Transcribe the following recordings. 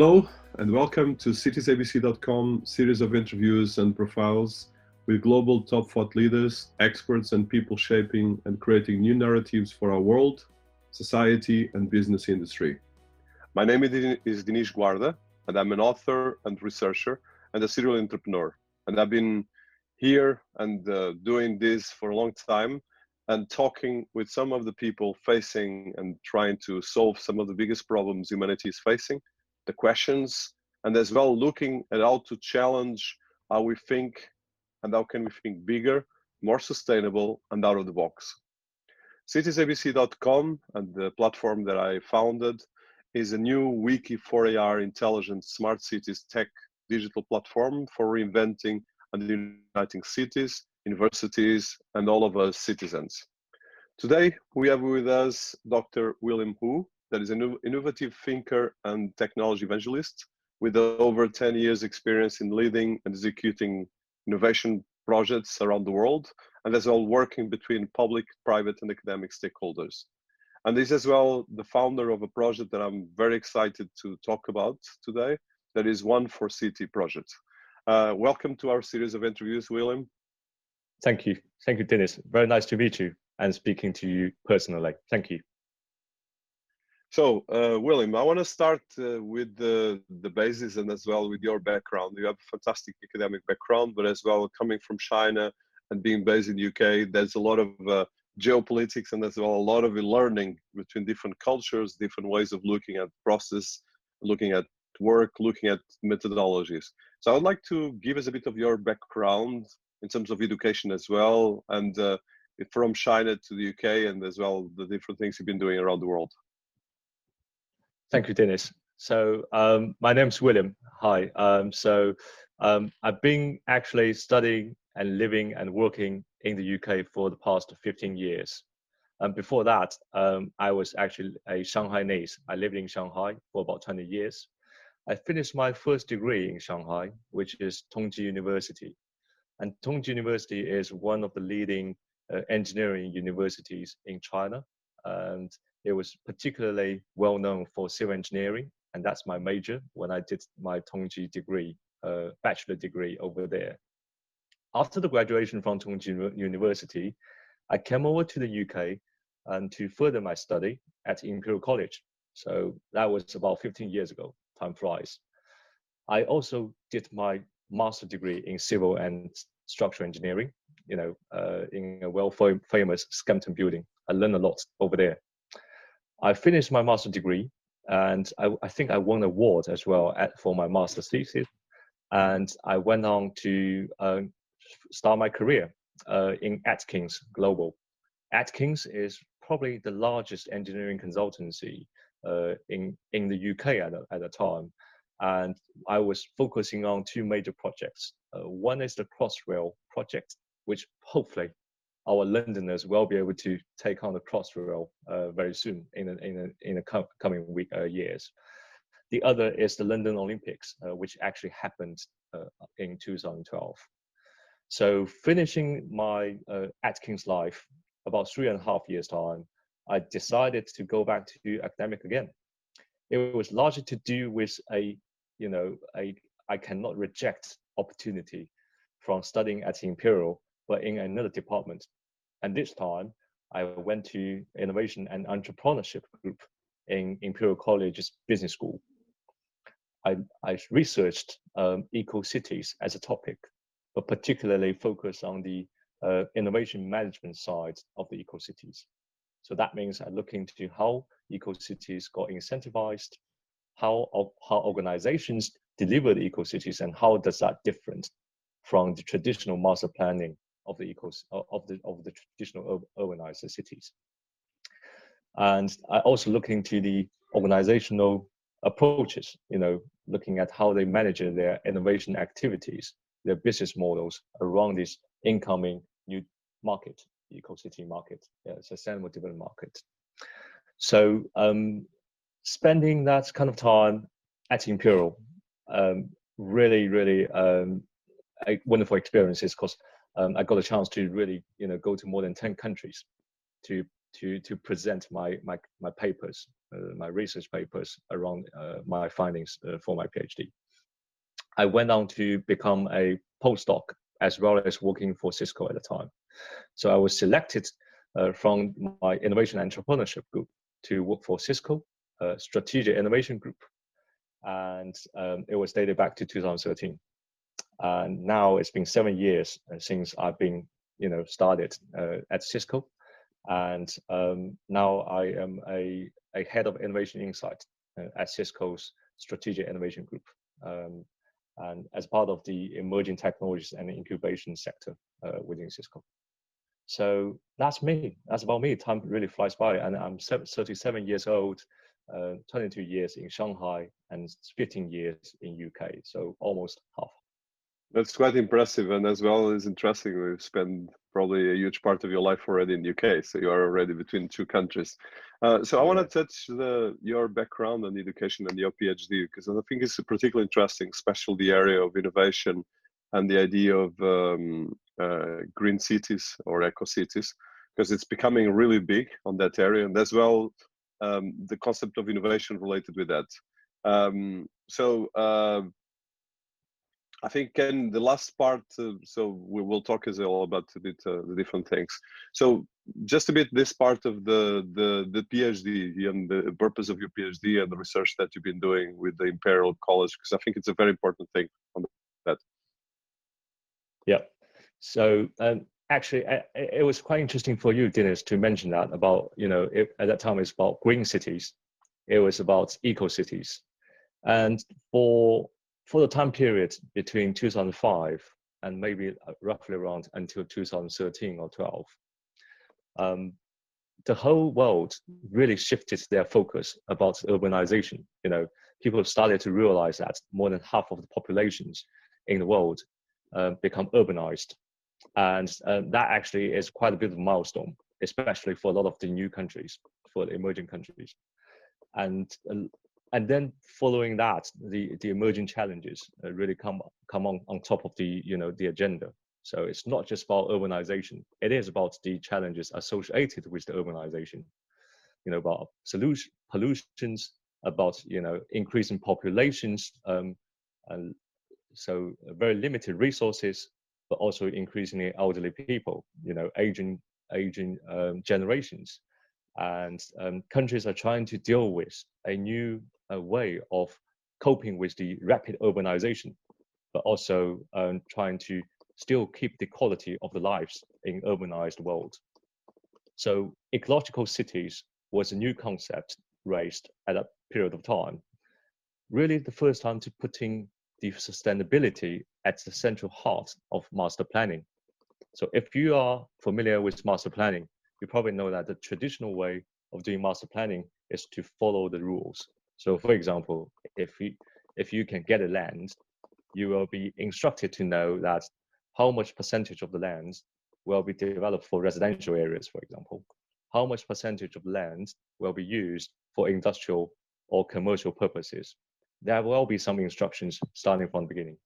Hello, and welcome to citiesabc.com series of interviews and profiles with global top thought leaders, experts, and people shaping and creating new narratives for our world, society, and business industry. My name is Dinis Guarda, and I'm an author and researcher and a serial entrepreneur. And I've been here and uh, doing this for a long time and talking with some of the people facing and trying to solve some of the biggest problems humanity is facing the questions, and as well looking at how to challenge how we think and how can we think bigger, more sustainable, and out of the box. citiesabc.com and the platform that I founded is a new wiki for AR intelligent smart cities tech digital platform for reinventing and uniting cities, universities, and all of us citizens. Today, we have with us Dr. William Hu, that is an innovative thinker and technology evangelist with over 10 years experience in leading and executing innovation projects around the world and as well working between public, private and academic stakeholders. And this is as well the founder of a project that I'm very excited to talk about today, that is One for City project. Uh, welcome to our series of interviews, William. Thank you. Thank you, Dennis. Very nice to meet you and speaking to you personally. Thank you. So, uh, William, I want to start uh, with the, the basis and as well with your background. You have a fantastic academic background, but as well coming from China and being based in the UK, there's a lot of uh, geopolitics and as well a lot of learning between different cultures, different ways of looking at process, looking at work, looking at methodologies. So, I would like to give us a bit of your background in terms of education as well, and uh, from China to the UK, and as well the different things you've been doing around the world. Thank you, Dennis. So um, my name's William. Hi. Um, so um, I've been actually studying and living and working in the UK for the past 15 years. And before that, um, I was actually a Shanghai native. I lived in Shanghai for about 20 years. I finished my first degree in Shanghai, which is Tongji University. And Tongji University is one of the leading uh, engineering universities in China. And it was particularly well known for civil engineering, and that's my major when I did my Tongji degree, uh, bachelor degree over there. After the graduation from Tongji University, I came over to the UK and to further my study at Imperial College. So that was about 15 years ago. Time flies. I also did my master degree in civil and structural engineering, you know, uh, in a well famous Skempton building. I learned a lot over there. I finished my master's degree, and I, I think I won an award as well at, for my master's thesis. And I went on to uh, start my career uh, in Atkins Global. Atkins is probably the largest engineering consultancy uh, in in the UK at at the time, and I was focusing on two major projects. Uh, one is the Crossrail project, which hopefully our Londoners will be able to take on the Crossrail uh, very soon in a, in in the co- coming week uh, years. The other is the London Olympics, uh, which actually happened uh, in 2012. So finishing my uh, Atkins life about three and a half years time, I decided to go back to academic again. It was largely to do with a, you know, a I cannot reject opportunity from studying at Imperial, but in another department and this time, I went to Innovation and Entrepreneurship Group in Imperial College's Business School. I, I researched um, eco cities as a topic, but particularly focused on the uh, innovation management side of the eco cities. So that means I look into how eco cities got incentivized, how, how organizations deliver the eco cities, and how does that different from the traditional master planning of the ecos of the of the traditional urbanized cities. And I also look into the organizational approaches, you know, looking at how they manage their innovation activities, their business models around this incoming new market, eco-city market, yeah, sustainable development market. So um, spending that kind of time at Imperial, um, really, really um, a wonderful experiences because um, I got a chance to really, you know, go to more than 10 countries to to to present my my my papers uh, my research papers around uh, my findings uh, for my PhD. I went on to become a postdoc as well as working for Cisco at the time. So I was selected uh, from my innovation entrepreneurship group to work for Cisco, a strategic innovation group. And um, it was dated back to 2013. And now it's been seven years uh, since I've been, you know, started uh, at Cisco. And um, now I am a, a head of innovation insight uh, at Cisco's strategic innovation group. Um, and as part of the emerging technologies and incubation sector uh, within Cisco. So that's me. That's about me. Time really flies by, and I'm 37 years old, uh, 22 years in Shanghai, and 15 years in UK. So almost half. That's quite impressive, and as well as interesting. We've spent probably a huge part of your life already in the UK, so you are already between two countries. Uh, so I want to touch the your background and education and your PhD because I think it's particularly interesting, especially the area of innovation and the idea of um, uh, green cities or eco cities, because it's becoming really big on that area, and as well um, the concept of innovation related with that. Um, so uh, I think in the last part, uh, so we will talk as well about a bit uh, the different things. So just a bit this part of the the the PhD and the purpose of your PhD and the research that you've been doing with the Imperial College, because I think it's a very important thing on that. Yeah. So um, actually, it was quite interesting for you, Dennis, to mention that about you know it, at that time it's about green cities, it was about eco cities, and for for the time period between 2005 and maybe uh, roughly around until 2013 or 12, um, the whole world really shifted their focus about urbanization. You know, people have started to realize that more than half of the populations in the world uh, become urbanized, and uh, that actually is quite a bit of a milestone, especially for a lot of the new countries, for the emerging countries. And uh, and then following that, the the emerging challenges uh, really come come on on top of the you know the agenda. So it's not just about urbanization; it is about the challenges associated with the urbanization. You know about solution, pollutions, about you know increasing populations, um, and so very limited resources, but also increasingly elderly people. You know, aging aging um, generations, and um, countries are trying to deal with a new a way of coping with the rapid urbanization, but also um, trying to still keep the quality of the lives in urbanized world. So ecological cities was a new concept raised at that period of time. Really the first time to putting the sustainability at the central heart of master planning. So if you are familiar with master planning, you probably know that the traditional way of doing master planning is to follow the rules. So for example, if you, if you can get a land, you will be instructed to know that how much percentage of the land will be developed for residential areas, for example. How much percentage of land will be used for industrial or commercial purposes. There will be some instructions starting from the beginning.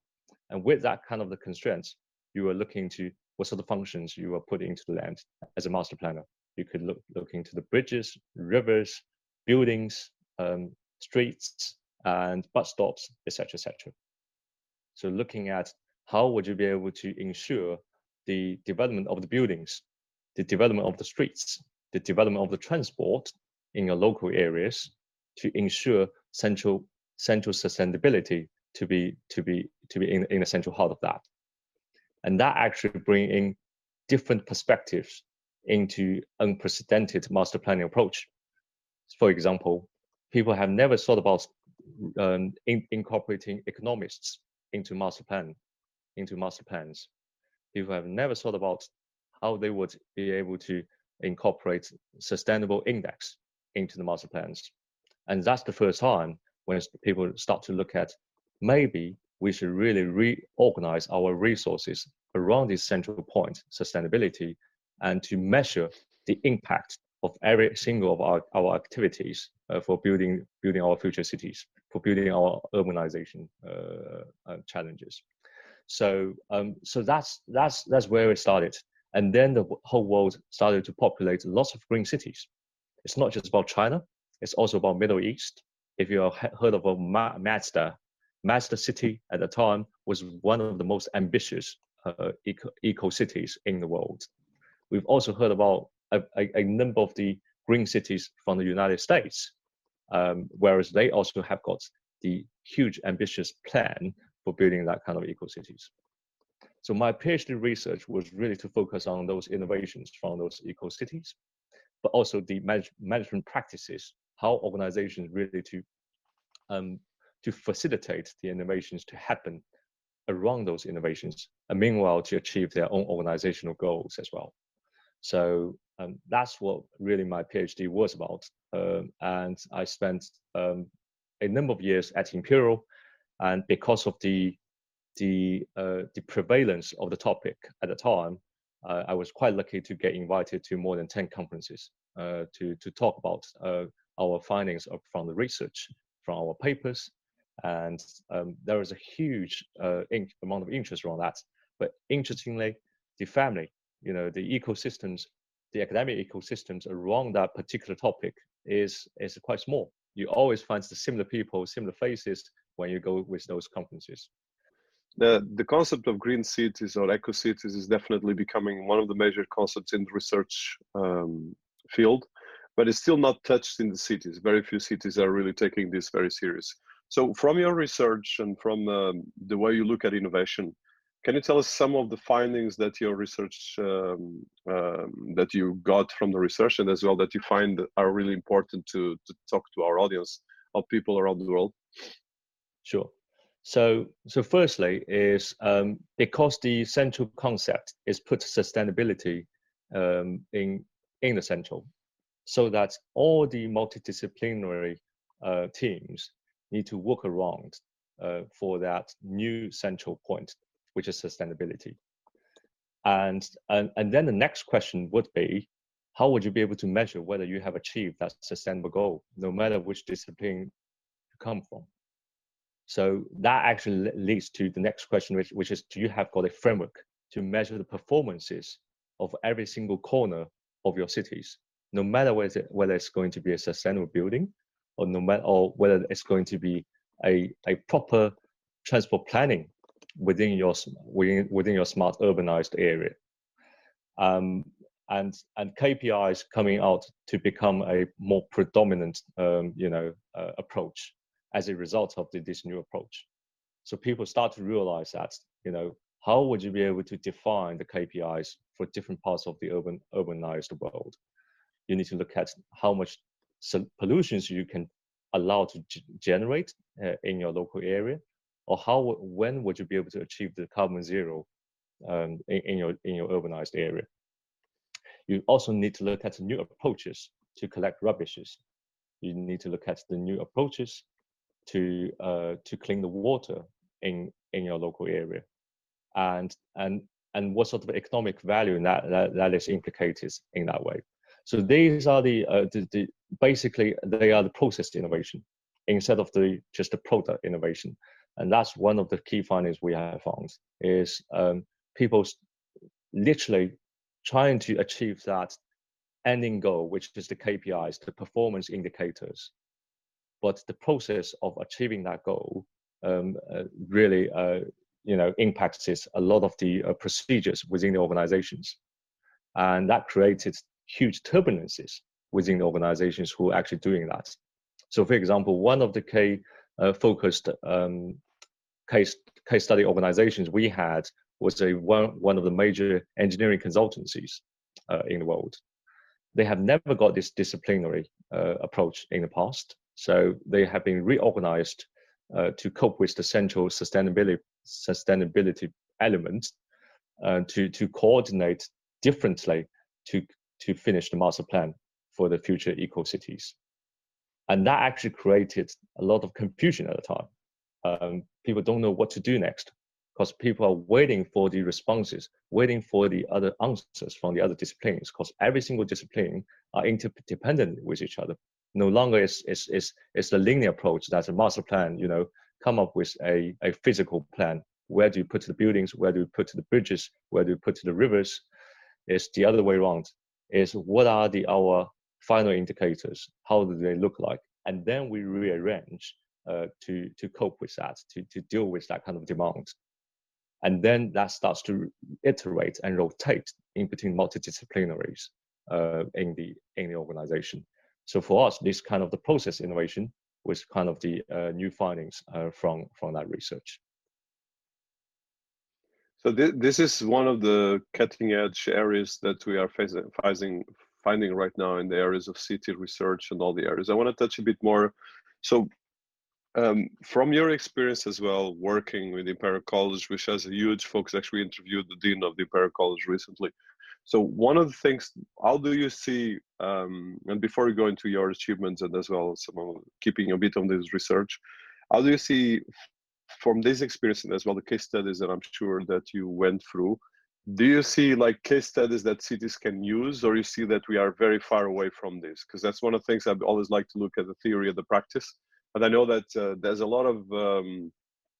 And with that kind of the constraints, you are looking to what sort of functions you are putting into the land as a master planner. You could look, look into the bridges, rivers, buildings, um, streets and bus stops, etc., etc. So looking at how would you be able to ensure the development of the buildings, the development of the streets, the development of the transport in your local areas to ensure central central sustainability to be to be to be in, in the central heart of that. And that actually bring in different perspectives into unprecedented master planning approach. For example, people have never thought about um, in, incorporating economists into master plan, into master plans. People have never thought about how they would be able to incorporate sustainable index into the master plans. And that's the first time when people start to look at maybe we should really reorganize our resources around this central point, sustainability, and to measure the impact of every single of our, our activities uh, for building building our future cities, for building our urbanization uh, uh, challenges. So um, so that's that's that's where it started, and then the whole world started to populate lots of green cities. It's not just about China; It's also about Middle East. If you have heard of a Masdar, Masdar City at the time was one of the most ambitious uh, eco, eco cities in the world. We've also heard about a, a, a number of the green cities from the United States, um, whereas they also have got the huge ambitious plan for building that kind of eco cities. So my PhD research was really to focus on those innovations from those eco cities, but also the manage management practices, how organizations really to um, to facilitate the innovations to happen around those innovations, and meanwhile to achieve their own organizational goals as well. So um, that's what really my PhD was about. Um, and I spent um, a number of years at Imperial, and because of the the uh, the prevalence of the topic at the time, uh, I was quite lucky to get invited to more than ten conferences uh, to to talk about uh, our findings from the research, from our papers, and um, there was a huge uh, amount of interest around that. But interestingly, the family, you know, the ecosystems, the academic ecosystems around that particular topic is is quite small. You always find the similar people, similar faces when you go with those conferences. The, the concept of green cities or eco cities is definitely becoming one of the major concepts in the research um, field, but it's still not touched in the cities. Very few cities are really taking this very serious. So, from your research and from um, the way you look at innovation, can you tell us some of the findings that your research um, um, that you got from the research and as well that you find are really important to, to talk to our audience of people around the world? Sure. So, so firstly is um, because the central concept is put sustainability um, in in the central, so that all the multidisciplinary uh, teams need to work around uh, for that new central point which is sustainability. And, and, and then the next question would be, how would you be able to measure whether you have achieved that sustainable goal, no matter which discipline you come from? So that actually leads to the next question, which, which is, do you have got a framework to measure the performances of every single corner of your cities, no matter whether, whether it's going to be a sustainable building or no matter or whether it's going to be a, a proper transport planning within your within, within your smart urbanized area. Um, and and KPIs coming out to become a more predominant um, you know uh, approach as a result of the, this new approach. So people start to realize that you know how would you be able to define the KPIs for different parts of the urban urbanized world? You need to look at how much pollutions you can allow to generate uh, in your local area or how when would you be able to achieve the carbon zero um, in, in, your in your urbanized area? You also need to look at new approaches to collect rubbishes. You need to look at the new approaches to uh, to clean the water in in your local area, and and and what sort of economic value that that, that is implicated in that way. So these are the, uh, the, the basically they are the process innovation instead of the just the product innovation and that's one of the key findings we have found is um, people literally trying to achieve that ending goal, which is the KPIs, the performance indicators. But the process of achieving that goal um, uh, really, uh, you know, impacts a lot of the uh, procedures within the organizations, and that created huge turbulences within the organizations who are actually doing that. So, for example, one of the key focused um, case case study organizations we had was a one, one of the major engineering consultancies uh, in the world. They have never got this disciplinary uh, approach in the past, so they have been reorganized uh, to cope with the central sustainability sustainability elements uh, to to coordinate differently to to finish the master plan for the future eco cities, and that actually created a lot of confusion at the time um, people don't know what to do next because people are waiting for the responses, waiting for the other answers from the other disciplines because every single discipline are interdependent with each other. No longer is is is is the linear approach that's a master plan, you know, come up with a, a physical plan. Where do you put the buildings? Where do you put the bridges? Where do you put the rivers? It's the other way around. Is what are the our final indicators. How do they look like? And then we rearrange uh, to to cope with that, to to deal with that kind of demand. And then that starts to iterate and rotate in between multidisciplinaries uh, in the in the organization. So for us, this kind of the process innovation was kind of the uh, new findings uh, from from that research. So th this is one of the cutting edge areas that we are facing, finding right now in the areas of city research and all the areas. I want to touch a bit more. So um, from your experience as well, working with Imperial College, which has a huge focus, actually interviewed the Dean of the Imperial College recently. So one of the things, how do you see, um, and before we go into your achievements and as well some keeping a bit on this research, how do you see from this experience and as well the case studies that I'm sure that you went through, do you see like case studies that cities can use or you see that we are very far away from this? Because that's one of the things I've always like to look at the theory of the practice. But I know that uh, there's a lot of um,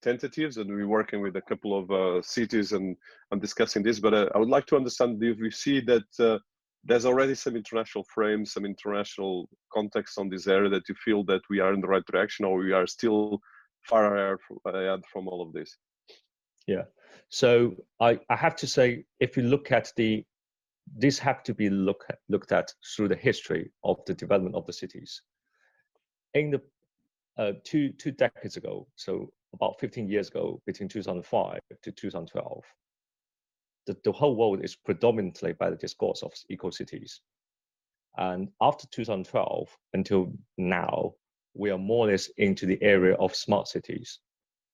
tentatives and we're working with a couple of uh, cities and I'm discussing this, but uh, I would like to understand if we see that uh, there's already some international frames, some international context on this area that you feel that we are in the right direction or we are still far ahead from all of this. Yeah. So I, I have to say, if you look at the, this have to be look, looked at through the history of the development of the cities. In the uh, two, two decades ago, so about 15 years ago, between 2005 to 2012, the, the whole world is predominantly by the discourse of eco-cities. And after 2012 until now, we are more or less into the area of smart cities.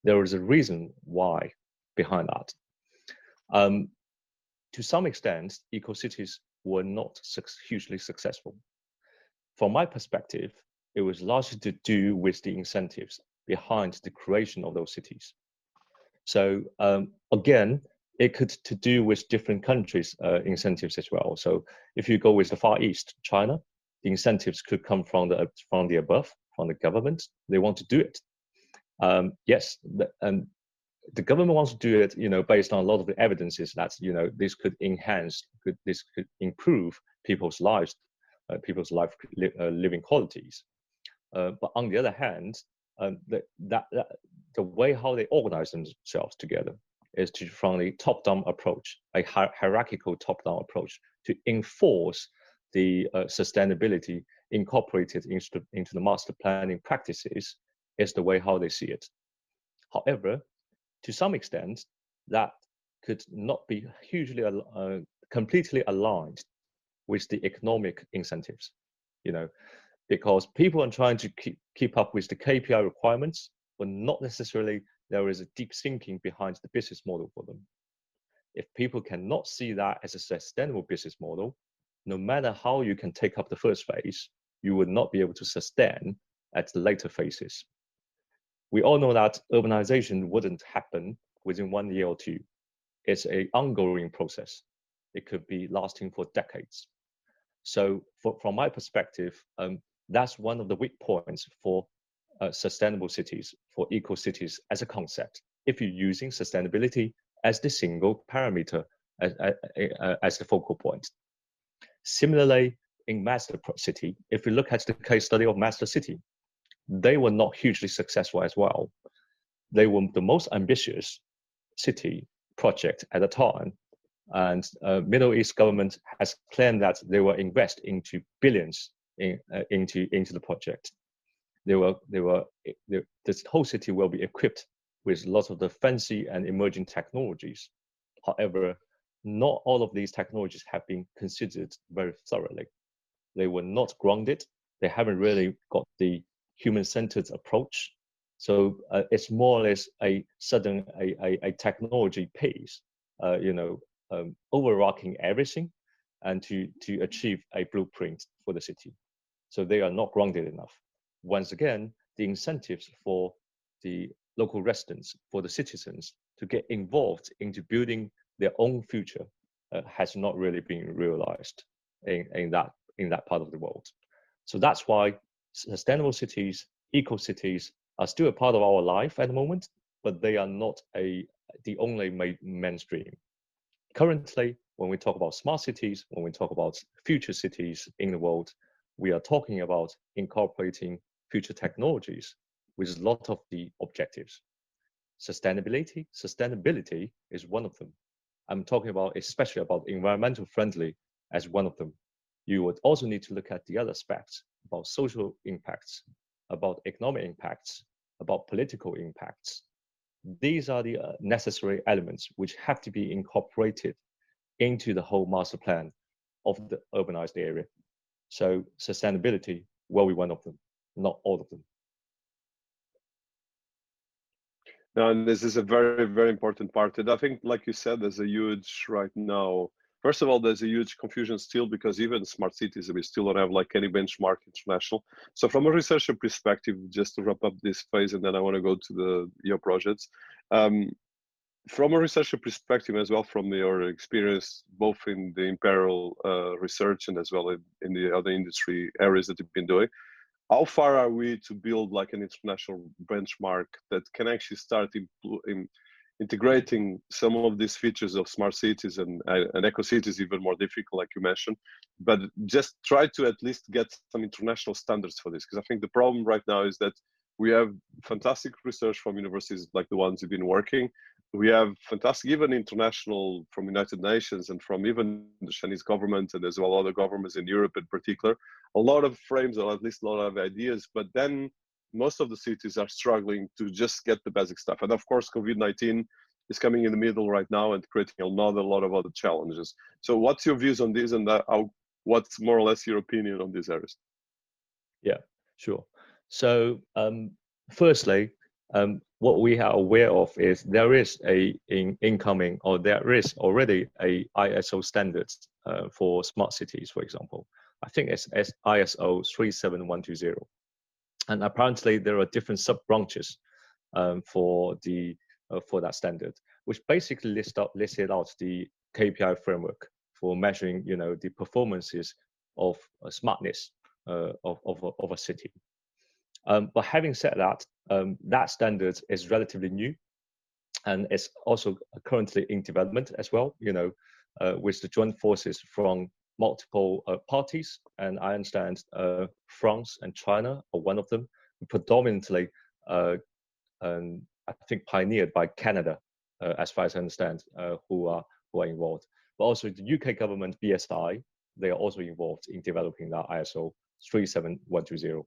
There is a reason why behind that. Um, to some extent, eco-cities were not su hugely successful. From my perspective, it was largely to do with the incentives behind the creation of those cities. So um, again, it could to do with different countries' uh, incentives as well. So if you go with the Far East, China, the incentives could come from the from the above, from the government. They want to do it. Um, yes, and the government wants to do it, you know, based on a lot of the evidences that you know this could enhance, could this could improve people's lives, uh, people's life li uh, living qualities. Uh, but on the other hand, um, the, that, that, the way how they organize themselves together is to from the top-down approach, a hi hierarchical top-down approach to enforce the uh, sustainability incorporated into, into the master planning practices is the way how they see it. However, to some extent, that could not be hugely uh, completely aligned with the economic incentives, you know, because people are trying to keep, keep up with the KPI requirements, but not necessarily there is a deep thinking behind the business model for them. If people cannot see that as a sustainable business model, no matter how you can take up the first phase, you would not be able to sustain at the later phases. We all know that urbanization wouldn't happen within one year or two. It's an ongoing process. It could be lasting for decades. So for, from my perspective, um, that's one of the weak points for uh, sustainable cities, for eco cities as a concept. If you're using sustainability as the single parameter as, as, as the focal point. Similarly, in Masdar City, if we look at the case study of Masdar City, they were not hugely successful as well. They were the most ambitious city project at the time. And uh, Middle East government has claimed that they will invest into billions in, uh, into, into the project. They were, they were, they, this whole city will be equipped with lots of the fancy and emerging technologies. However, not all of these technologies have been considered very thoroughly. They were not grounded. They haven't really got the human-centered approach. So uh, it's more or less a sudden a, a, a technology piece, uh, you know, um, overarching everything, and to to achieve a blueprint for the city. So they are not grounded enough. Once again, the incentives for the local residents, for the citizens to get involved into building their own future uh, has not really been realized in, in that in that part of the world. So that's why sustainable cities, eco cities are still a part of our life at the moment, but they are not a the only mainstream. Currently, when we talk about smart cities, when we talk about future cities in the world, we are talking about incorporating future technologies with a lot of the objectives. Sustainability, sustainability is one of them. I'm talking about especially about environmental friendly as one of them. You would also need to look at the other aspects about social impacts, about economic impacts, about political impacts. These are the uh, necessary elements which have to be incorporated into the whole master plan of the urbanized area. So sustainability will be one of them, not all of them. No, and this is a very, very important part. And I think, like you said, there's a huge right now. First of all, there's a huge confusion still because even smart cities, we still don't have like any benchmark international. So from a researcher perspective, just to wrap up this phase, and then I want to go to the your projects. Um, from a researcher perspective as well from your experience both in the imperial uh, research and as well in, in, the other industry areas that you've been doing how far are we to build like an international benchmark that can actually start in, in integrating some of these features of smart cities and, uh, and eco cities even more difficult like you mentioned but just try to at least get some international standards for this because i think the problem right now is that we have fantastic research from universities like the ones you've been working we have fantastic, even international from United Nations and from even the Chinese government and as well other governments in Europe in particular, a lot of frames or at least a lot of ideas. But then most of the cities are struggling to just get the basic stuff. And of course, COVID-19 is coming in the middle right now and creating another lot of other challenges. So what's your views on this and how, what's more or less your opinion on these areas? Yeah, sure. So um, firstly, um, what we are aware of is there is a in, incoming or there is already a ISO standards uh, for smart cities, for example. I think it's ISO 37120. And apparently there are different sub branches um, for the uh, for that standard, which basically list out listed out the KPI framework for measuring, you know, the performances of uh, smartness uh, of, of, of a city. Um, but having said that, um, that standard is relatively new and it's also currently in development as well, you know, uh, with the joint forces from multiple uh, parties. And I understand uh, France and China are one of them, predominantly, uh, um, I think, pioneered by Canada, uh, as far as I understand, uh, who, are, who are involved. But also the UK government, BSI, they are also involved in developing that ISO 37120.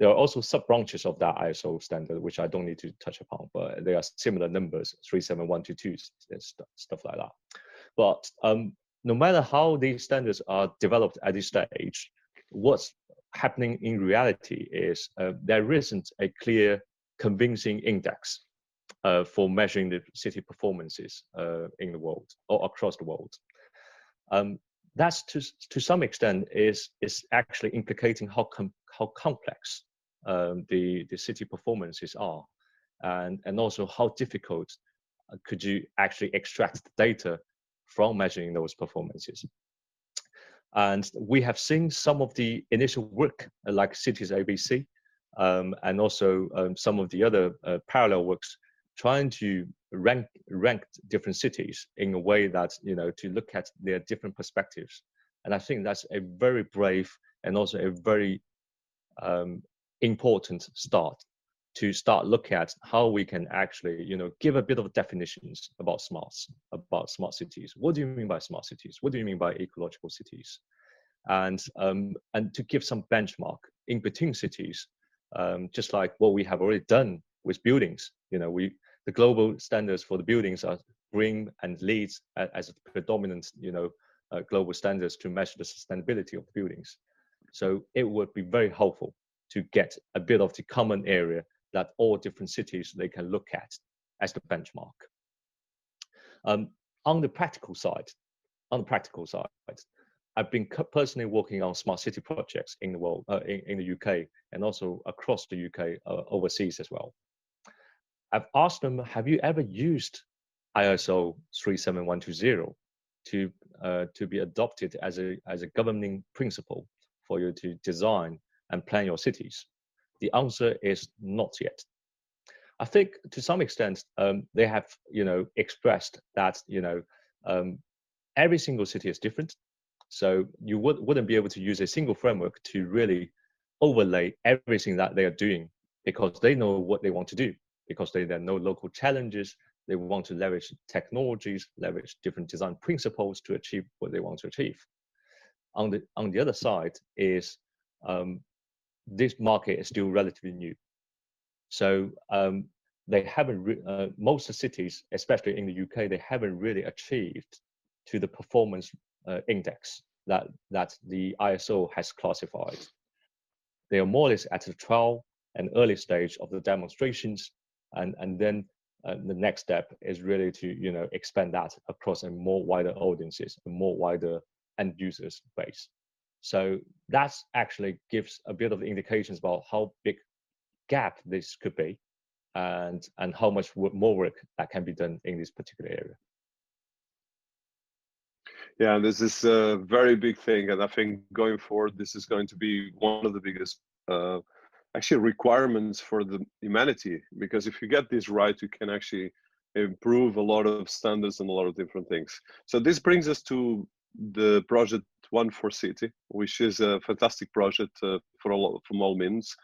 There are also sub-branches of that ISO standard, which I don't need to touch upon, but they are similar numbers, 37122, stuff like that. But um, no matter how these standards are developed at this stage, what's happening in reality is uh, there isn't a clear, convincing index uh, for measuring the city performances uh, in the world or across the world. Um, that's to to some extent is is actually implicating how com- how complex um, the, the city performances are, and, and also how difficult uh, could you actually extract the data from measuring those performances. And we have seen some of the initial work, uh, like Cities ABC, um, and also um, some of the other uh, parallel works, trying to rank rank different cities in a way that you know to look at their different perspectives. And I think that's a very brave and also a very um, important start to start look at how we can actually you know give a bit of definitions about smarts about smart cities. What do you mean by smart cities? What do you mean by ecological cities? And um, and to give some benchmark in between cities um, just like what we have already done with buildings. You know we the global standards for the buildings are BREEAM and LEED as a predominant you know uh, global standards to measure the sustainability of buildings. So it would be very helpful to get a bit of the common area that all different cities they can look at as the benchmark. Um, on the practical side, on the practical side, I've been personally working on smart city projects in the world, uh, in, in, the UK, and also across the UK, uh, overseas as well. I've asked them, have you ever used ISO 37120 to uh, to be adopted as a as a governing principle for you to design and plan your cities? The answer is not yet. I think to some extent um, they have, you know, expressed that you know um, every single city is different, So you would, wouldn't be able to use a single framework to really overlay everything that they are doing because they know what they want to do, because they, are no local challenges. They want to leverage technologies, leverage different design principles to achieve what they want to achieve. On the, on the other side is um, this market is still relatively new. So um, they haven't, re- uh, most cities, especially in the UK, they haven't really achieved to the performance uh, index that, that the ISO has classified. They are more or less at the trial and early stage of the demonstrations, and, and then uh, the next step is really to you know expand that across a more wider audiences, a more wider end users base. So that actually gives a bit of indications about how big gap this could be, and and how much more work that can be done in this particular area. Yeah, this is a very big thing, and I think going forward, this is going to be one of the biggest, uh, actually, requirements for the humanity. Because if you get this right, you can actually improve a lot of standards and a lot of different things. So this brings us to the project One for City, which is a fantastic project uh, for all from all means.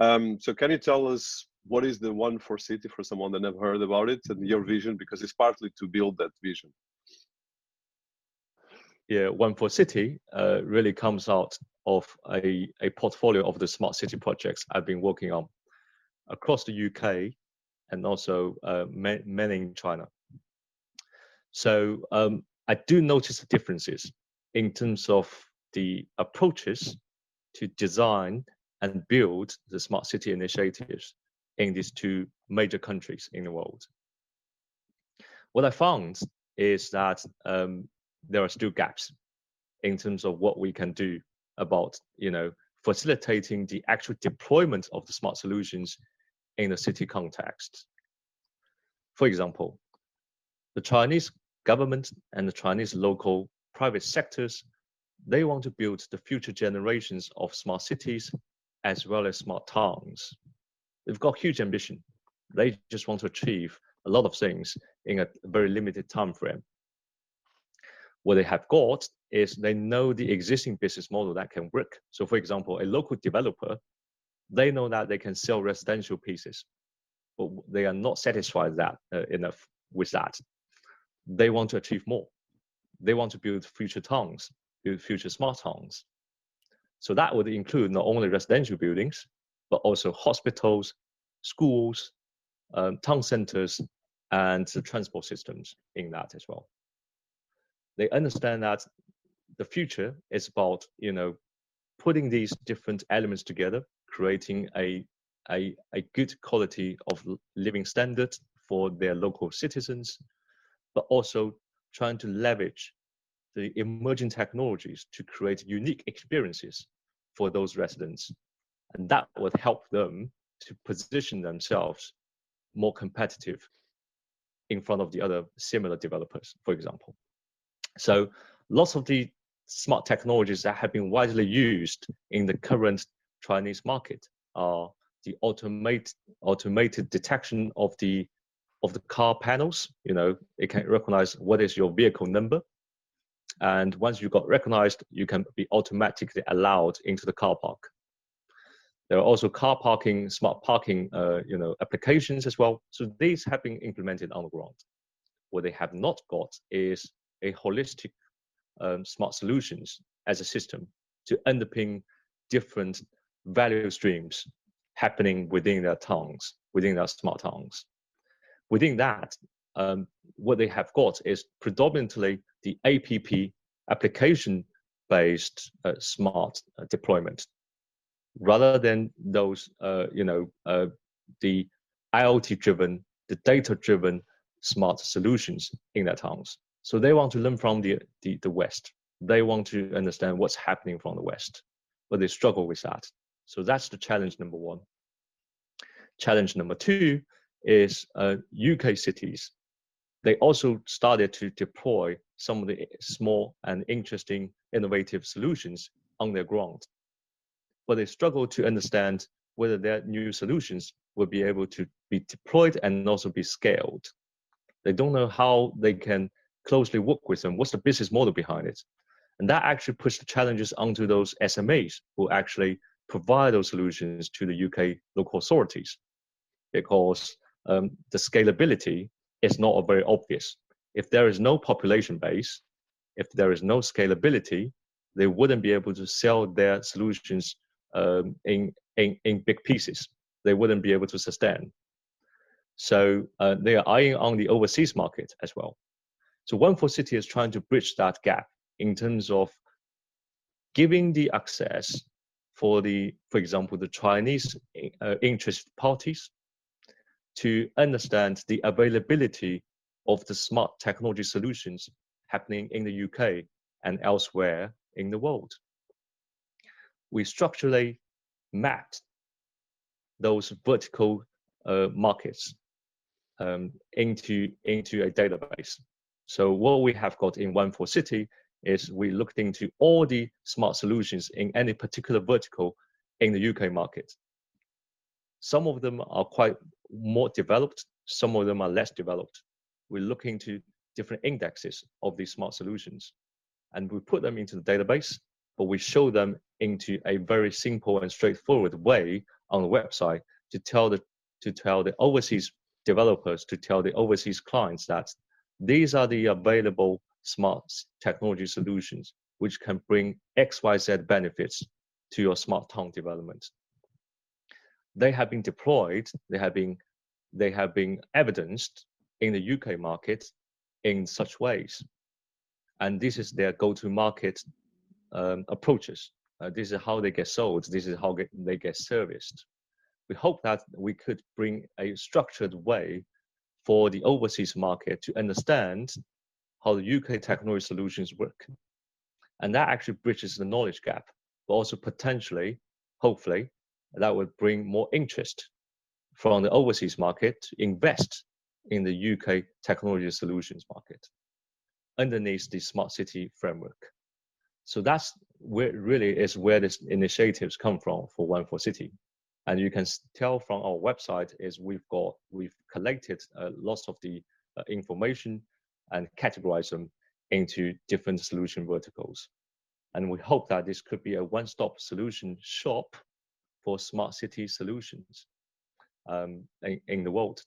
Um, so can you tell us what is the One for City for someone that never heard about it and your vision? Because it's partly to build that vision yeah, One for City uh, really comes out of a, a portfolio of the smart city projects I've been working on across the UK and also uh, many in China. So um, I do notice the differences in terms of the approaches to design and build the smart city initiatives in these two major countries in the world. What I found is that um, there are still gaps in terms of what we can do about you know facilitating the actual deployment of the smart solutions in the city context. For example, the Chinese government and the Chinese local private sectors, they want to build the future generations of smart cities as well as smart towns. They've got huge ambition. They just want to achieve a lot of things in a very limited time frame what they have got is they know the existing business model that can work. So, for example, a local developer, they know that they can sell residential pieces, but they are not satisfied that uh, enough with that. They want to achieve more. They want to build future towns, build future smart towns. So that would include not only residential buildings, but also hospitals, schools, um, town centers, and transport systems in that as well they understand that the future is about you know putting these different elements together creating a a, a good quality of living standard for their local citizens but also trying to leverage the emerging technologies to create unique experiences for those residents. And that would help them to position themselves more competitive in front of the other similar developers for example. So lots of the smart technologies that have been widely used in the current Chinese market are the automate, automated detection of the of the car panels. You know, it can recognize what is your vehicle number, and once you got recognized, you can be automatically allowed into the car park. There are also car parking, smart parking, uh, you know, applications as well. So these have been implemented on the ground. What they have not got is a holistic um, smart solutions as a system to underpin different value streams happening within their towns, within their smart towns. Within that, um, what they have got is predominantly the APP application based uh, smart uh, deployment rather than those, uh, you know, uh, the IoT driven, the data driven smart solutions in their towns. So they want to learn from the, the, the West. They want to understand what's happening from the West, but they struggle with that. So that's the challenge number one. Challenge number two is uh, UK cities. They also started to deploy some of the small and interesting innovative solutions on their ground. But they struggle to understand whether their new solutions will be able to be deployed and also be scaled. They don't know how they can closely work with them. What's the business model behind it? And that actually puts the challenges onto those SMEs who actually provide those solutions to the UK local authorities because um, the scalability is not very obvious. If there is no population base, if there is no scalability, they wouldn't be able to sell their solutions um, in, in, in big pieces. They wouldn't be able to sustain. So uh, they are eyeing on the overseas market as well. So One for City is trying to bridge that gap in terms of giving the access for the, for example, the Chinese uh, interest parties to understand the availability of the smart technology solutions happening in the UK and elsewhere in the world. We structurally mapped those vertical uh, markets um, into, into a database. So what we have got in One for City is we looked into all the smart solutions in any particular vertical in the UK market. Some of them are quite more developed, some of them are less developed. We look into different indexes of these smart solutions and we put them into the database, but we show them into a very simple and straightforward way on the website to tell the to tell the overseas developers to tell the overseas clients that these are the available smart technology solutions which can bring XYZ benefits to your smart town development. They have been deployed, they have been, they have been evidenced in the UK market in such ways. And this is their go-to-market um, approaches. Uh, this is how they get sold. This is how get, they get serviced. We hope that we could bring a structured way for the overseas market to understand how the UK technology solutions work. And that actually bridges the knowledge gap, but also potentially, hopefully, that would bring more interest from the overseas market to invest in the UK technology solutions market underneath the smart city framework. So that's where really is where these initiatives come from for One for City. And you can tell from our website is we've got we've collected uh, lots of the uh, information and categorize them into different solution verticals. And we hope that this could be a one-stop solution shop for smart city solutions um, in, in, the world.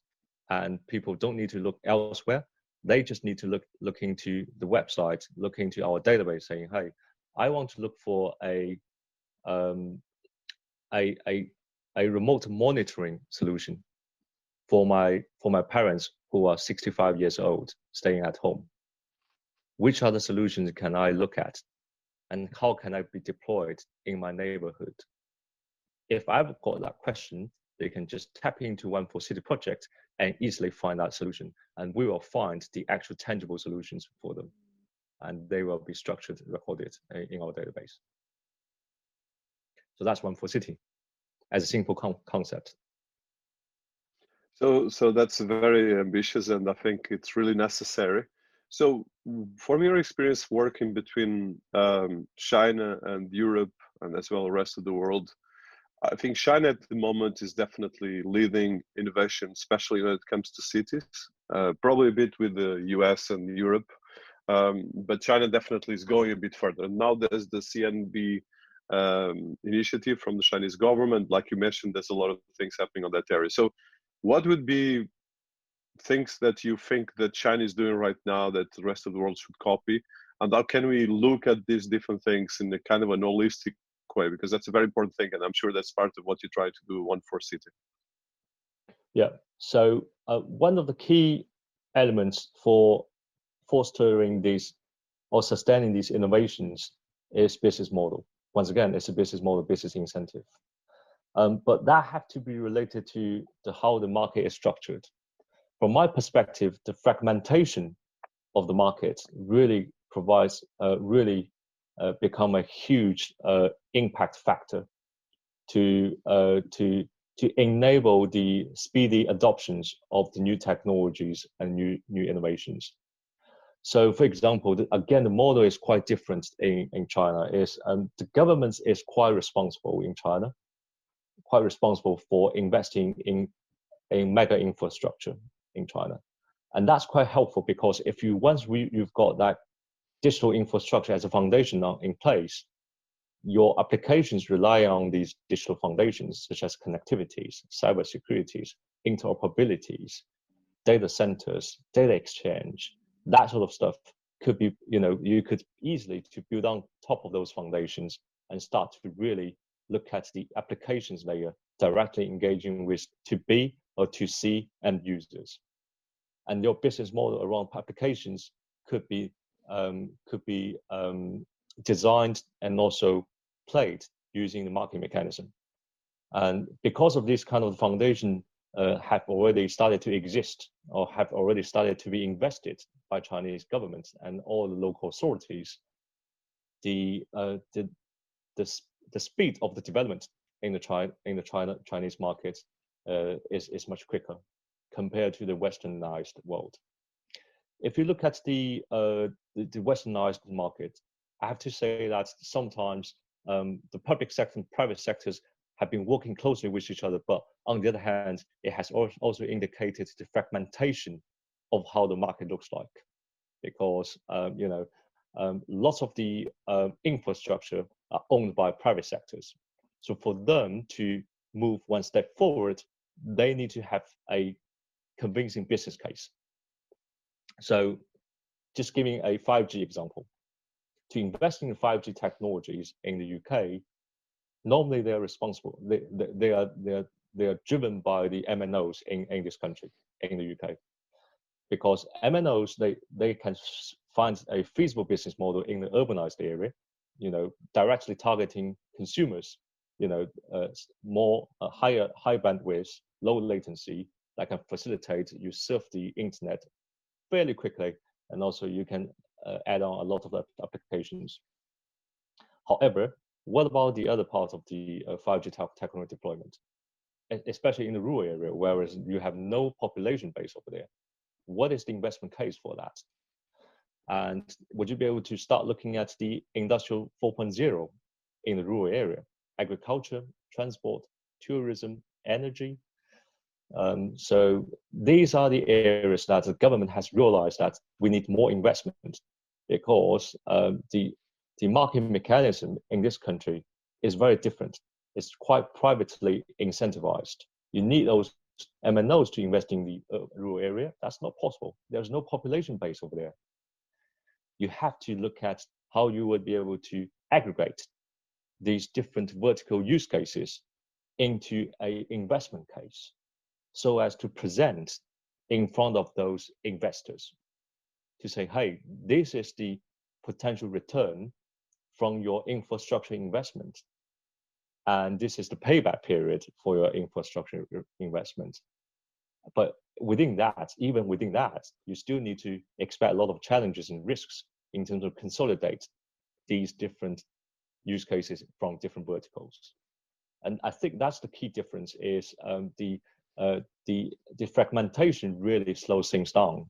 And people don't need to look elsewhere. They just need to look look into the website, look into our database, saying, "Hey, I want to look for a um, a, a a remote monitoring solution for my for my parents who are 65 years old staying at home which other solutions can i look at and how can i be deployed in my neighborhood if i've got that question they can just tap into one for city project and easily find that solution. And we will find the actual tangible solutions for them. And they will be structured recorded in our database. So that's one for city as a simple con- concept. So, so that's very ambitious, and I think it's really necessary. So, from your experience working between um, China and Europe, and as well the rest of the world, I think China at the moment is definitely leading innovation, especially when it comes to cities. Uh, probably a bit with the US and Europe, um, but China definitely is going a bit further. Now there's the CNB um, initiative from the Chinese government. Like you mentioned, there's a lot of things happening on that area. So what would be things that you think that China is doing right now that the rest of the world should copy? And how can we look at these different things in a kind of an holistic way? Because that's a very important thing, and I'm sure that's part of what you try to do one for city. Yeah. So uh, one of the key elements for fostering these or sustaining these innovations is business model. Once again, it's a business model, business incentive. Um, but that have to be related to the, how the market is structured. From my perspective, the fragmentation of the market really provides uh, really uh, become a huge uh, impact factor to uh, to to enable the speedy adoptions of the new technologies and new new innovations. So, for example, the, again, the model is quite different in, in China. Is um, the government is quite responsible in China quite responsible for investing in in mega infrastructure in China, and that's quite helpful because if you once we, you've got that digital infrastructure as a foundation in place, your applications rely on these digital foundations, such as connectivities, cyber securities, interoperabilities, data centers, data exchange, that sort of stuff could be, you know, you could easily to build on top of those foundations and start to really look at the applications layer directly engaging with to B or to C end users. And your business model around applications could be um, could be um, designed and also played using the market mechanism. And because of this kind of foundation uh, have already started to exist or have already started to be invested by Chinese government and all the local authorities, the uh, the, the the speed of the development in the China in the China Chinese market uh, is is much quicker compared to the westernized world. If you look at the, uh, the, the westernized market, I have to say that sometimes um, the public sector and private sectors have been working closely with each other. But on the other hand, it has also indicated the fragmentation of how the market looks like, because um, you know um, lots of the uh, infrastructure are owned by private sectors. So for them to move one step forward, they need to have a convincing business case. So just giving a 5G example, to invest in 5G technologies in the UK, normally they're responsible. They, they, they are they are they are driven by the MNOs in, in this country, in the UK, because MNOs they they can find a feasible business model in the urbanized area, you know, directly targeting consumers, you know, uh, more uh, higher high bandwidth, low latency that can facilitate you surf the internet fairly quickly, and also you can uh, add on a lot of applications. However, what about the other part of the uh, 5G technology deployment, especially in the rural area, whereas you have no population base over there? What is the investment case for that? And would you be able to start looking at the industrial 4.0 in the rural area, agriculture, transport, tourism, energy? Um, so these are the areas that the government has realized that we need more investment because um, the the market mechanism in this country is very different. It's quite privately incentivized. You need those MNOs to invest in the uh, rural area. That's not possible. There's no population base over there. You have to look at how you would be able to aggregate these different vertical use cases into a investment case so as to present in front of those investors to say, hey, this is the potential return from your infrastructure investment. And this is the payback period for your infrastructure investment. But within that, even within that, you still need to expect a lot of challenges and risks in terms of consolidate these different use cases from different verticals. And I think that's the key difference is um, the, the, the fragmentation really slows things down.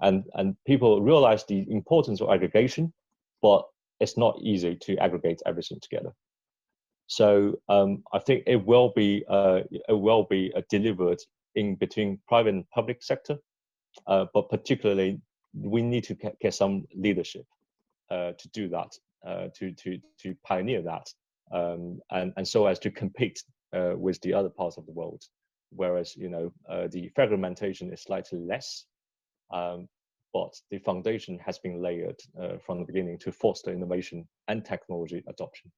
And, and people realize the importance of aggregation, but it's not easy to aggregate everything together. So um, I think it will be uh, it will be uh, delivered in between private and public sector, uh, but particularly we need to get, get some leadership uh, to do that, uh, to to to pioneer that, um, and and so as to compete uh, with the other parts of the world. Whereas you know the fragmentation is slightly less, um, but the foundation has been layered uh, from the beginning to foster innovation and technology adoption.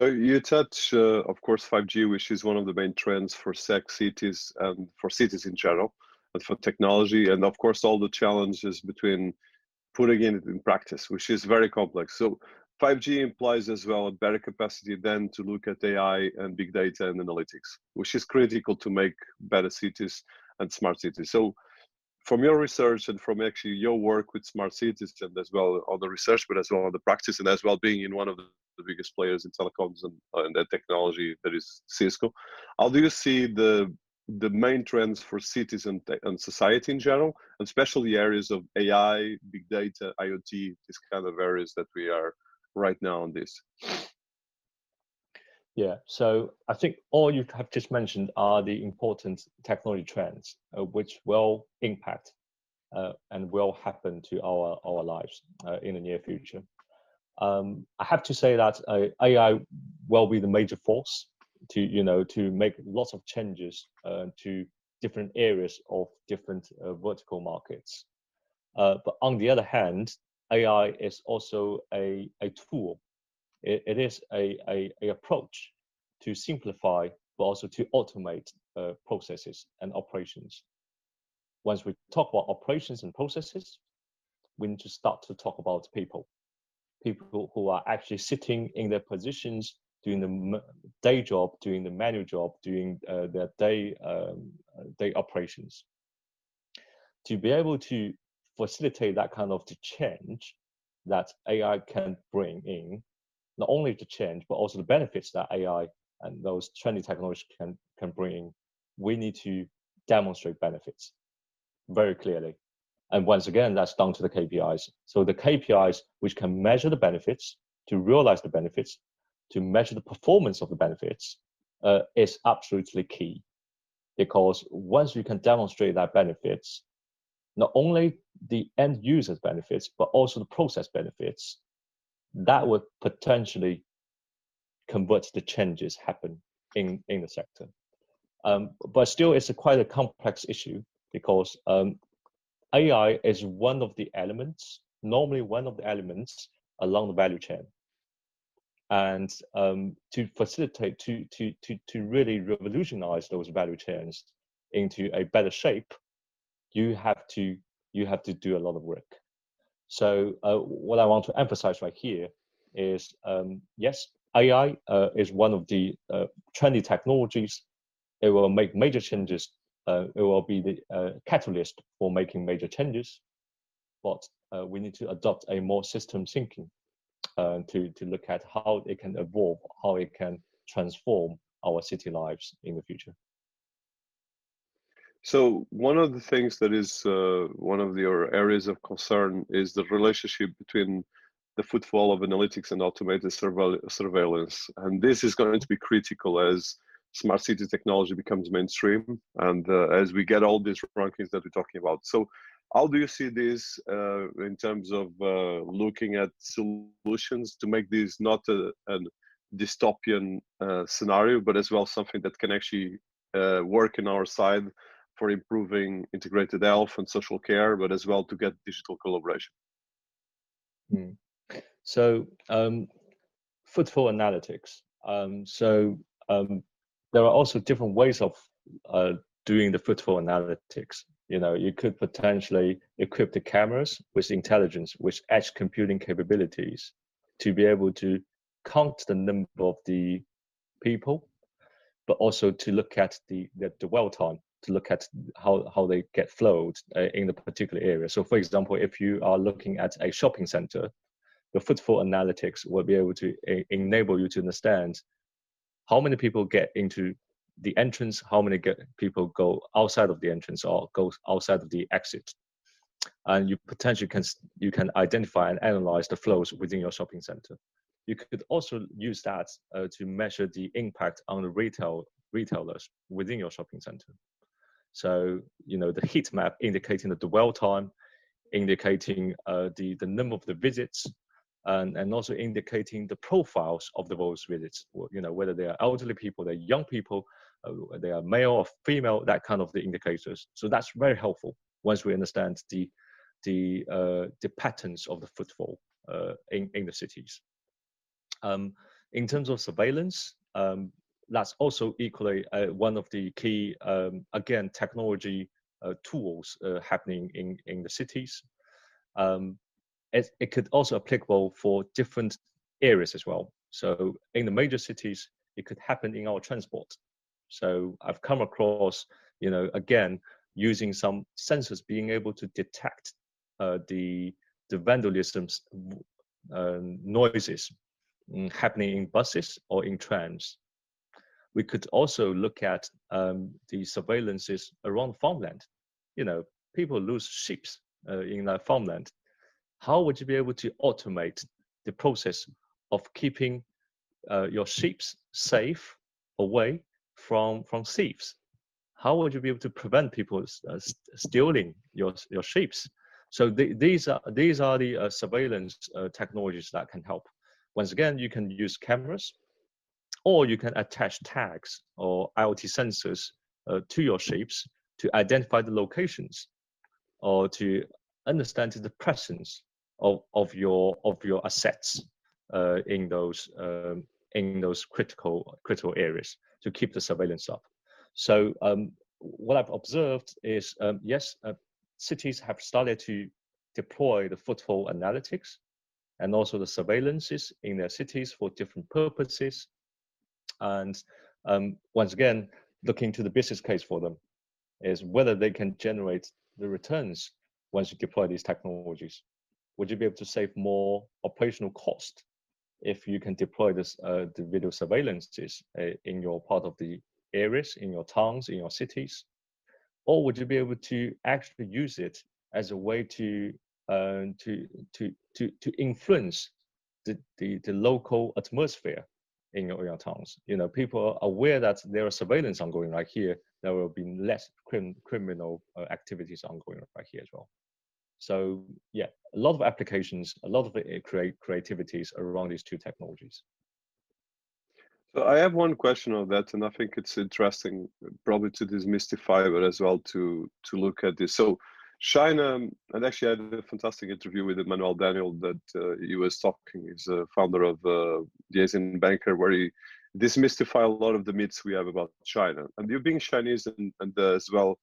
So you touch, uh, of course, 5G, which is one of the main trends for SEC cities and for cities in general, and for technology, and of course all the challenges between putting it in practice, which is very complex. So 5G implies as well a better capacity then to look at AI and big data and analytics, which is critical to make better cities and smart cities. So from your research and from actually your work with smart cities and as well on the research, but as well on the practice and as well being in one of the, biggest players in telecoms and, uh, and that technology that is Cisco, how do you see the the main trends for cities and, and society in general, and especially areas of AI, big data, IoT, these kind of areas that we are right now on this? Yeah, so I think all you have just mentioned are the important technology trends uh, which will impact uh, and will happen to our our lives uh, in the near future. Um, I have to say that uh, AI will be the major force to you know to make lots of changes uh, to different areas of different uh, vertical markets. But on the other hand, AI is also a, a tool. it, it is a, a, a, approach to simplify, but also to automate uh, processes and operations. Once we talk about operations and processes, we need to start to talk about people. People who are actually sitting in their positions doing the day job, doing the manual job, doing uh, their day um, uh, day operations. To be able to facilitate that kind of the change that AI can bring in, not only the change but also the benefits that AI and those trendy technologies can can bring in, we need to demonstrate benefits very clearly. And once again, that's down to the KPIs. So the KPIs which can measure the benefits to realize the benefits to measure the performance of the benefits uh, is absolutely key. Because once you can demonstrate that benefits, not only the end user's benefits, but also the process benefits, that would potentially convert the changes happen in, in the sector. Um, but still, it's a quite a complex issue because um, AI is one of the elements, normally one of the elements along the value chain and um, to facilitate to to to to really revolutionize those value chains into a better shape you have to you have to do a lot of work. So uh, what i want to emphasize right here is um, yes ai uh, is one of the uh, trendy technologies. It will make major changes uh, it will be the uh, catalyst for making major changes. But uh, we need to adopt a more system thinking to, to look at how it can evolve, how it can transform our city lives in the future. So one of the things that is uh, one of your areas of concern is the relationship between the footfall of analytics and automated surveillance. And this is going to be critical as smart city technology becomes mainstream and uh, as we get all these rankings that we're talking about. So how do you see this uh, in terms of uh, looking at solutions to make this not a, a dystopian uh, scenario, but as well something that can actually uh, work in our side for improving integrated health and social care, but as well to get digital collaboration? Hmm. So, um, footfall analytics. Um, so, um, there are also different ways of uh, doing the footfall analytics you know you could potentially equip the cameras with intelligence with edge computing capabilities to be able to count the number of the people but also to look at the the, the dwell time to look at how, how they get flowed uh, in the particular area so for example if you are looking at a shopping center the footfall analytics will be able to uh, enable you to understand how many people get into the entrance, how many get, people go outside of the entrance or go outside of the exit. And you potentially can you can identify and analyze the flows within your shopping center. You could also use that uh, to measure the impact on the retail retailers within your shopping center. So you know the heat map indicating the dwell time, indicating uh, the the number of the visits, and, and also indicating the profiles of the those visits. You know whether they are elderly people, they're young people, uh, they are male or female, that kind of the indicators. So that's very helpful once we understand the the uh, the patterns of the footfall uh, in in the cities. Um, in terms of surveillance, um, that's also equally uh, one of the key um, again technology uh, tools uh, happening in in the cities. Um, it, it could also applicable for different areas as well. So in the major cities, it could happen in our transport. So I've come across, you know, again, using some sensors being able to detect uh, the the vandalism uh, noises mm, happening in buses or in trams. We could also look at um, the surveillances around farmland. You know, people lose sheep uh, in that farmland. How would you be able to automate the process of keeping uh, your sheep safe away from from thieves how would you be able to prevent people uh, stealing your your sheeps? So the, these are these are the uh, surveillance uh, technologies that can help. Once again, you can use cameras, or you can attach tags or IoT sensors uh, to your sheeps to identify the locations, or to understand the presence of, of your of your assets uh, in those um, in those critical critical areas to keep the surveillance up. So um, what I've observed is um, yes, uh, cities have started to deploy the footfall analytics and also the surveillances in their cities for different purposes. And um, once again, looking to the business case for them is whether they can generate the returns once you deploy these technologies. Would you be able to save more operational cost if you can deploy this uh, the video surveillances uh, in your part of the areas, in your towns, in your cities? Or would you be able to actually use it as a way to uh, to to to to influence the, the, the local atmosphere in your, your towns. You know, people are aware that there are surveillance ongoing right here. There will be less crim, criminal uh, activities ongoing right here as well. So yeah, a lot of applications, a lot of uh, create creativities around these two technologies. So I have one question on that, and I think it's interesting, probably to demystify, but as well to to look at this. So China, and actually I had a fantastic interview with Emmanuel Daniel that uh, he was talking. He's a founder of uh, the Asian Banker, where he demystify a lot of the myths we have about China. And you being Chinese and, and uh, as well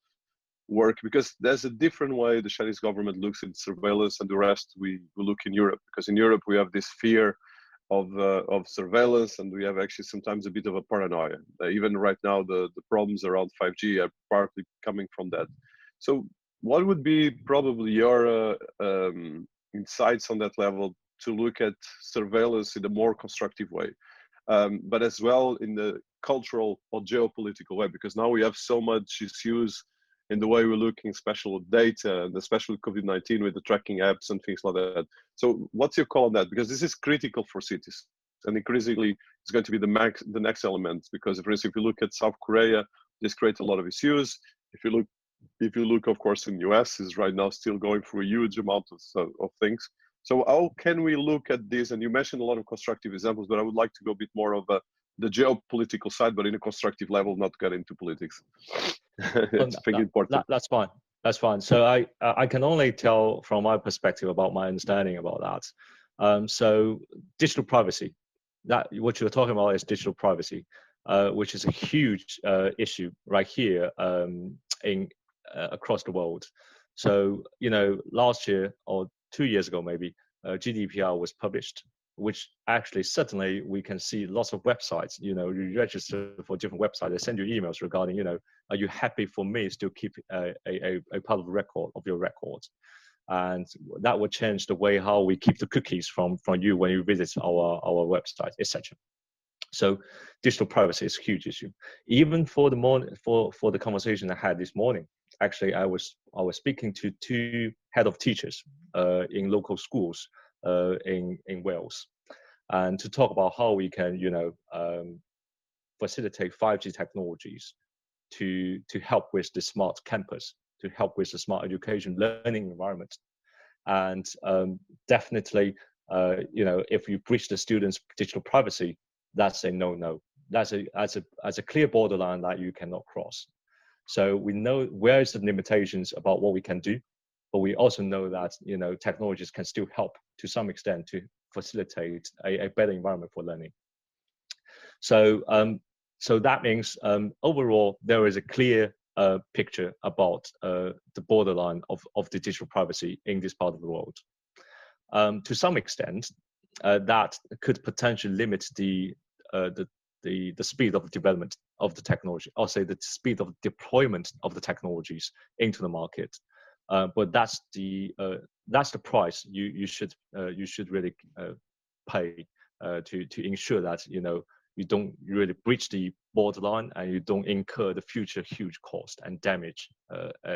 work because there's a different way the Chinese government looks at surveillance and the rest we, we look in Europe because in Europe we have this fear of uh, of surveillance and we have actually sometimes a bit of a paranoia. Even right now the the problems around 5G are partly coming from that. So what would be probably your uh, um, insights on that level to look at surveillance in a more constructive way? Um, but as well in the cultural or geopolitical way, because now we have so much issues in the way we're looking, especially with data and especially COVID-19 with the tracking apps and things like that. So what's your call on that? Because this is critical for cities and increasingly it's going to be the, max, the next element because for instance, if you look at South Korea, this creates a lot of issues. If you look, if you look, of course, in US is right now still going through a huge amount of, of things. So how can we look at this? And you mentioned a lot of constructive examples, but I would like to go a bit more of a, the geopolitical side, but in a constructive level, not get into politics. it's important. That, that's fine. That's fine. So I I can only tell from my perspective about my understanding about that. Um, so digital privacy, that what you're talking about is digital privacy, uh, which is a huge uh, issue right here um, in uh, across the world. So you know, last year or two years ago maybe, uh, GDPR was published, which actually certainly we can see lots of websites you know you register for different websites they send you emails regarding you know are you happy for me to keep a, a, a part of the record of your records and that will change the way how we keep the cookies from from you when you visit our our website etc so digital privacy is a huge issue. Even for the morning for for the conversation i had this morning actually i was i was speaking to two head of teachers uh, in local schools uh, in in Wales, and to talk about how we can, you know, um, facilitate 5G technologies to to help with the smart campus, to help with the smart education learning environment, and um, definitely, uh, you know, if you breach the students' digital privacy, that's a no-no. That's a as a as a clear borderline that you cannot cross. So we know where is the limitations about what we can do, but we also know that you know technologies can still help to some extent to facilitate a, a better environment for learning. So um, so that means um, overall there is a clear uh, picture about uh, the borderline of, of the digital privacy in this part of the world. Um, to some extent, uh, that could potentially limit the, uh, the the the speed of development of the technology, or say the speed of deployment of the technologies into the market. Uh, but that's the uh, that's the price you you should uh, you should really uh, pay uh, to to ensure that you know you don't really breach the borderline and you don't incur the future huge cost and damage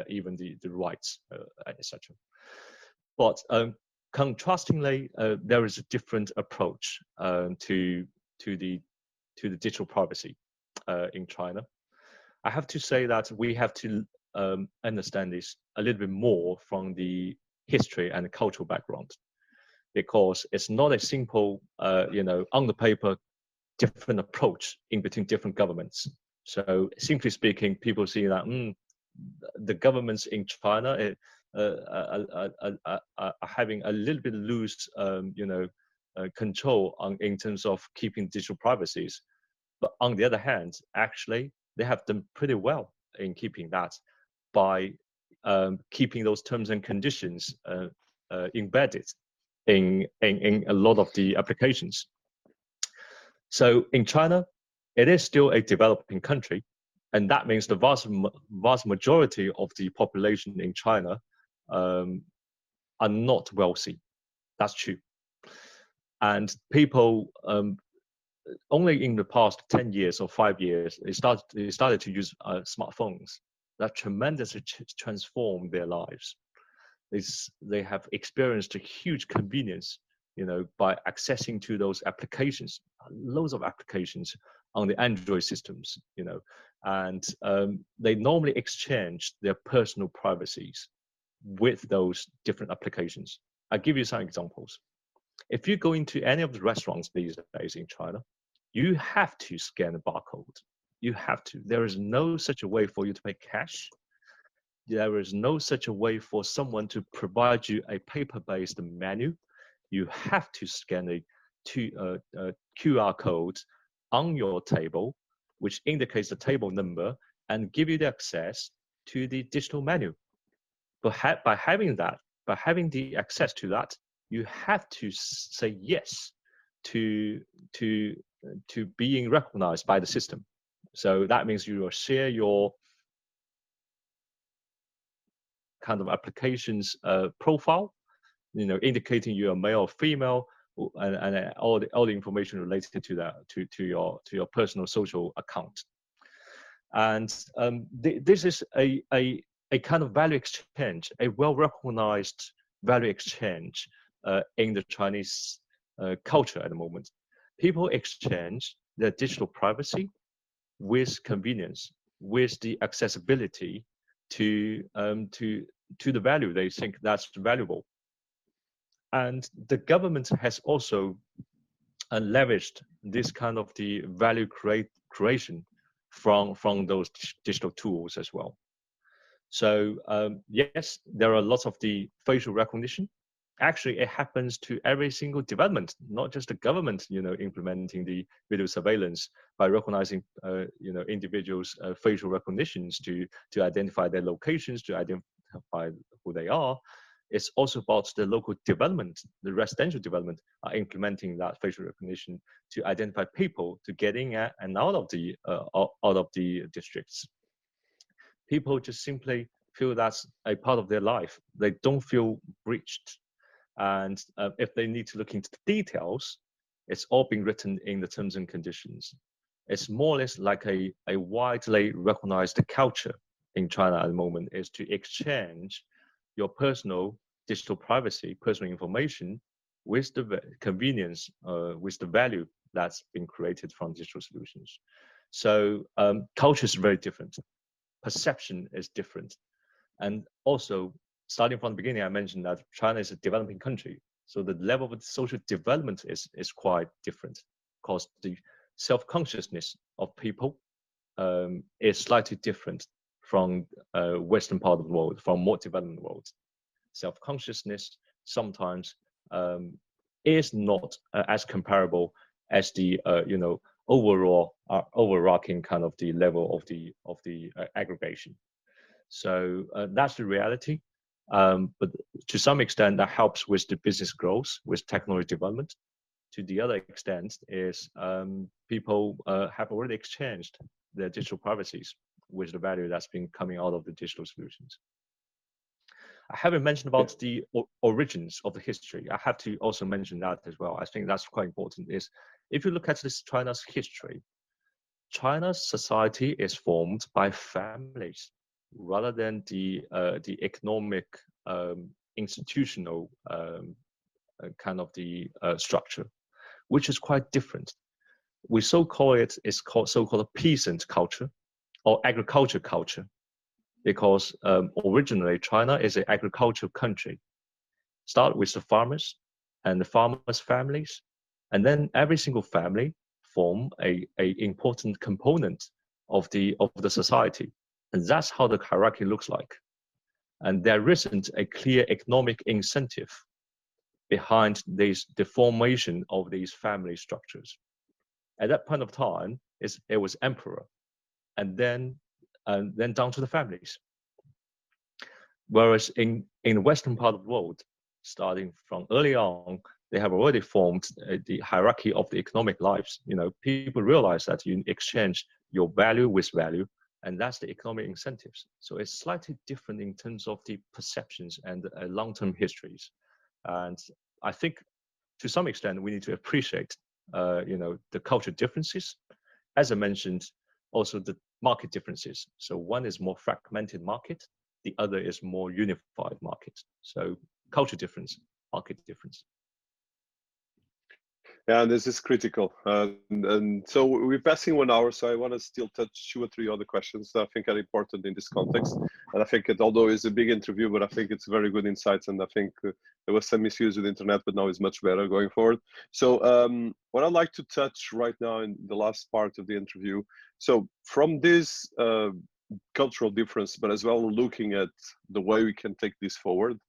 even the the rights etc. But um, contrastingly, there is a different approach to to the to the digital privacy in China. I have to say that we have to um, understand this a little bit more from the history and cultural background, because it's not a simple, uh, you know, on the paper, different approach in between different governments. So simply speaking, people see that mm, the governments in China eh, uh, are, are, are, having a little bit loose, um, you know, uh, control on in terms of keeping digital privacies. But on the other hand, actually, they have done pretty well in keeping that by um, keeping those terms and conditions uh, uh, embedded in, in, in a lot of the applications. So in China, it is still a developing country, and that means the vast vast majority of the population in China um, are not wealthy. That's true, and people um, only in the past 10 years or five years, they started, they started to use uh, smartphones that tremendously transformed their lives. They, they have experienced a huge convenience, you know, by accessing to those applications, loads of applications on the Android systems, you know, and um, they normally exchange their personal privacies with those different applications. I'll give you some examples. If you go into any of the restaurants these days in China, you have to scan a barcode. You have to. There is no such a way for you to pay cash. There is no such a way for someone to provide you a paper-based menu. You have to scan a, two, uh, uh, QR code on your table, which indicates the table number and give you the access to the digital menu. But ha by having that, by having the access to that, you have to say yes to to to being recognized by the system. So that means you will share your kind of applications uh, profile, you know, indicating you're male or female, and, and all the all the information related to that to to your to your personal social account. And um, th this is a, a a kind of value exchange, a well recognized value exchange uh, in the Chinese uh, culture at the moment. People exchange their digital privacy with convenience, with the accessibility to um, to to the value they think that's valuable. And the government has also uh, leveraged this kind of the value create, creation from from those digital tools as well. So um, yes, there are lots of the facial recognition actually it happens to every single development, not just the government, you know, implementing the video surveillance by recognizing, uh, you know, individuals' uh, facial recognitions to to identify their locations, to identify who they are. It's also about the local development, the residential development are implementing that facial recognition to identify people to get in and out of the uh, out of the districts. People just simply feel that's a part of their life. They don't feel breached and uh, if they need to look into the details, it's all being written in the terms and conditions. It's more or less like a, a widely recognized culture in China at the moment is to exchange your personal digital privacy, personal information with the convenience, uh, with the value that's been created from digital solutions. So um, culture is very different. Perception is different. And also starting from the beginning, I mentioned that China is a developing country. So the level of social development is, is quite different because the self-consciousness of people um, is slightly different from uh, Western part of the world, from more developed world. Self-consciousness sometimes um, is not uh, as comparable as the uh, you know overall uh, overarching kind of the level of the of the uh, aggregation. So uh, that's the reality. Um, but to some extent, that helps with the business growth, with technology development. To the other extent, is um, people uh, have already exchanged their digital privacies with the value that's been coming out of the digital solutions. I haven't mentioned about the origins of the history. I have to also mention that as well. I think that's quite important. Is if you look at this China's history, China's society is formed by families rather than the uh, the economic um, institutional um, uh, kind of the uh, structure, which is quite different. We so call it is called so called a peasant culture, or agriculture culture, because um, originally China is an agricultural country. Start with the farmers and the farmers' families, and then every single family form a, a important component of the of the society, and that's how the hierarchy looks like. And there isn't a clear economic incentive behind this the formation of these family structures. At that point of time, it was emperor, and then and then down to the families. Whereas in in the western part of the world, starting from early on, they have already formed uh, the hierarchy of the economic lives. You know, people realize that you exchange your value with value, and that's the economic incentives. So it's slightly different in terms of the perceptions and uh, long-term histories. And I think, to some extent, we need to appreciate, uh, you know, the cultural differences. As I mentioned, also the market differences. So one is more fragmented market, the other is more unified market. So culture difference, market difference. Yeah, this is critical. Uh, and, and, so we're passing one hour, so I want to still touch two or three other questions that I think are important in this context. And I think it, although it's a big interview, but I think it's very good insights. And I think uh, there was some issues with internet, but now it's much better going forward. So um, what I'd like to touch right now in the last part of the interview. So from this uh, cultural difference, but as well looking at the way we can take this forward,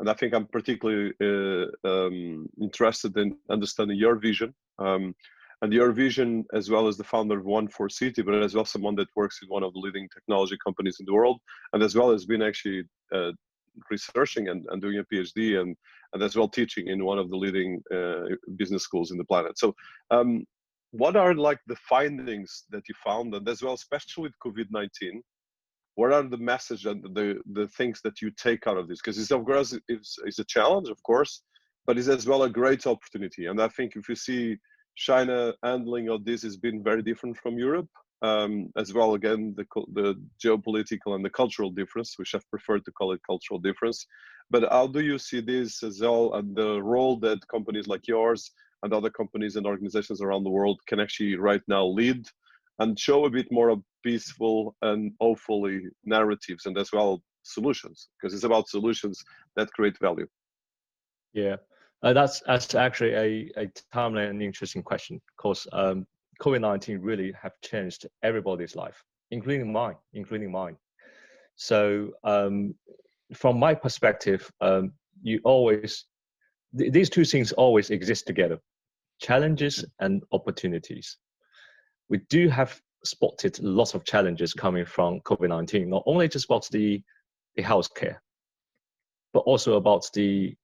and I think I'm particularly uh, um, interested in understanding your vision. Um, and your vision, as well as the founder of One for City, but as well as someone that works in one of the leading technology companies in the world, and as well as been actually uh, researching and, and, doing a PhD and, and as well teaching in one of the leading uh, business schools in the planet. So, um, what are like the findings that you found, and as well, especially with COVID 19, what are the message and the the things that you take out of this? Because it's of course it's, it's a challenge of course but it's as well a great opportunity. And i think if you see china handling of this has been very different from europe um, as well again the, the geopolitical and the cultural difference which i've preferred to call it cultural difference. But how do you see this as well and the role that companies like yours and other companies and organizations around the world can actually right now lead and show a bit more of peaceful and hopefully narratives and as well solutions because it's about solutions that create value. Yeah. Uh, that's that's actually a, a timely and interesting question because um, covid-19 really have changed everybody's life including mine including mine. So um, from my perspective um, you always th- these two things always exist together challenges and opportunities we do have spotted lots of challenges coming from COVID-19, not only just about the, the healthcare, but also about the,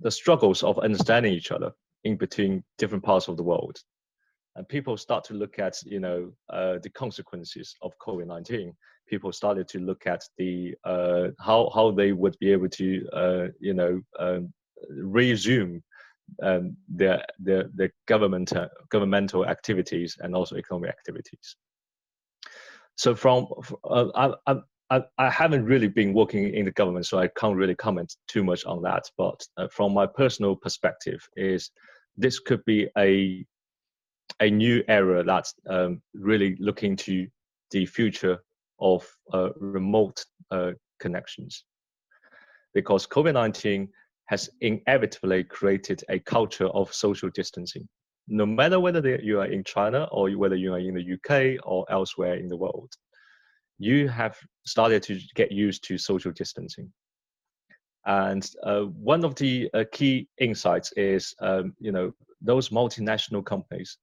the struggles of understanding each other in between different parts of the world. And people start to look at, you know, uh, the consequences of COVID-19. People started to look at the uh, how how they would be able to, uh, you know, um, resume um, their, their government, uh, governmental activities and also economic activities. So from, uh, I, I, I haven't really been working in the government, so I can't really comment too much on that. But uh, from my personal perspective, is this could be a a new era that's um, really looking to the future of uh, remote uh, connections, because COVID nineteen has inevitably created a culture of social distancing. No matter whether you are in China or whether you are in the UK or elsewhere in the world, you have started to get used to social distancing. And uh, one of the uh, key insights is, um, you know, those multinational companies,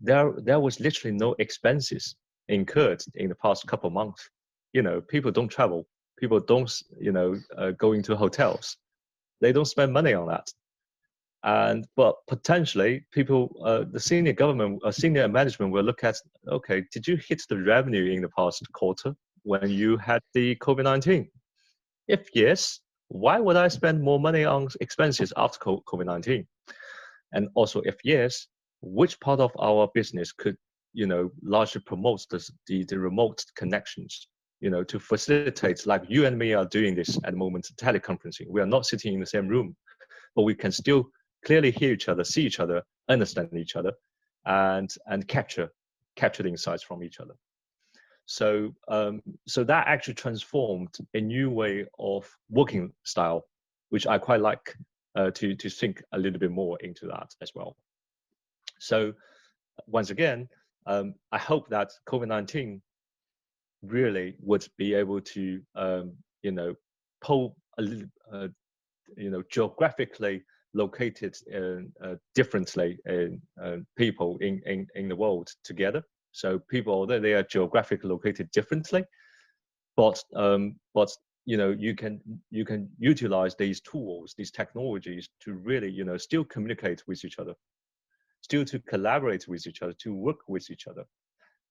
there there was literally no expenses incurred in the past couple months. You know, people don't travel, people don't, you know, uh, go into hotels they don't spend money on that. And but potentially people, uh, the senior government, uh, senior management will look at, okay, did you hit the revenue in the past quarter when you had the COVID nineteen? If yes, why would I spend more money on expenses after COVID nineteen? And also, if yes, which part of our business could you know largely promote the, the, the remote connections you know, to facilitate like you and me are doing this at the moment, teleconferencing. We are not sitting in the same room, but we can still clearly hear each other, see each other, understand each other, and and capture capture the insights from each other. So, um, so that actually transformed a new way of working style, which I quite like uh, to to think a little bit more into that as well. So, once again, um, I hope that COVID nineteen really would be able to, um, you know, pull a little, uh, you know, geographically located uh, differently in uh, people in, in, in the world together. So people, although they are geographically located differently, but um, but you know you can you can utilize these tools, these technologies to really you know still communicate with each other, still to collaborate with each other, to work with each other,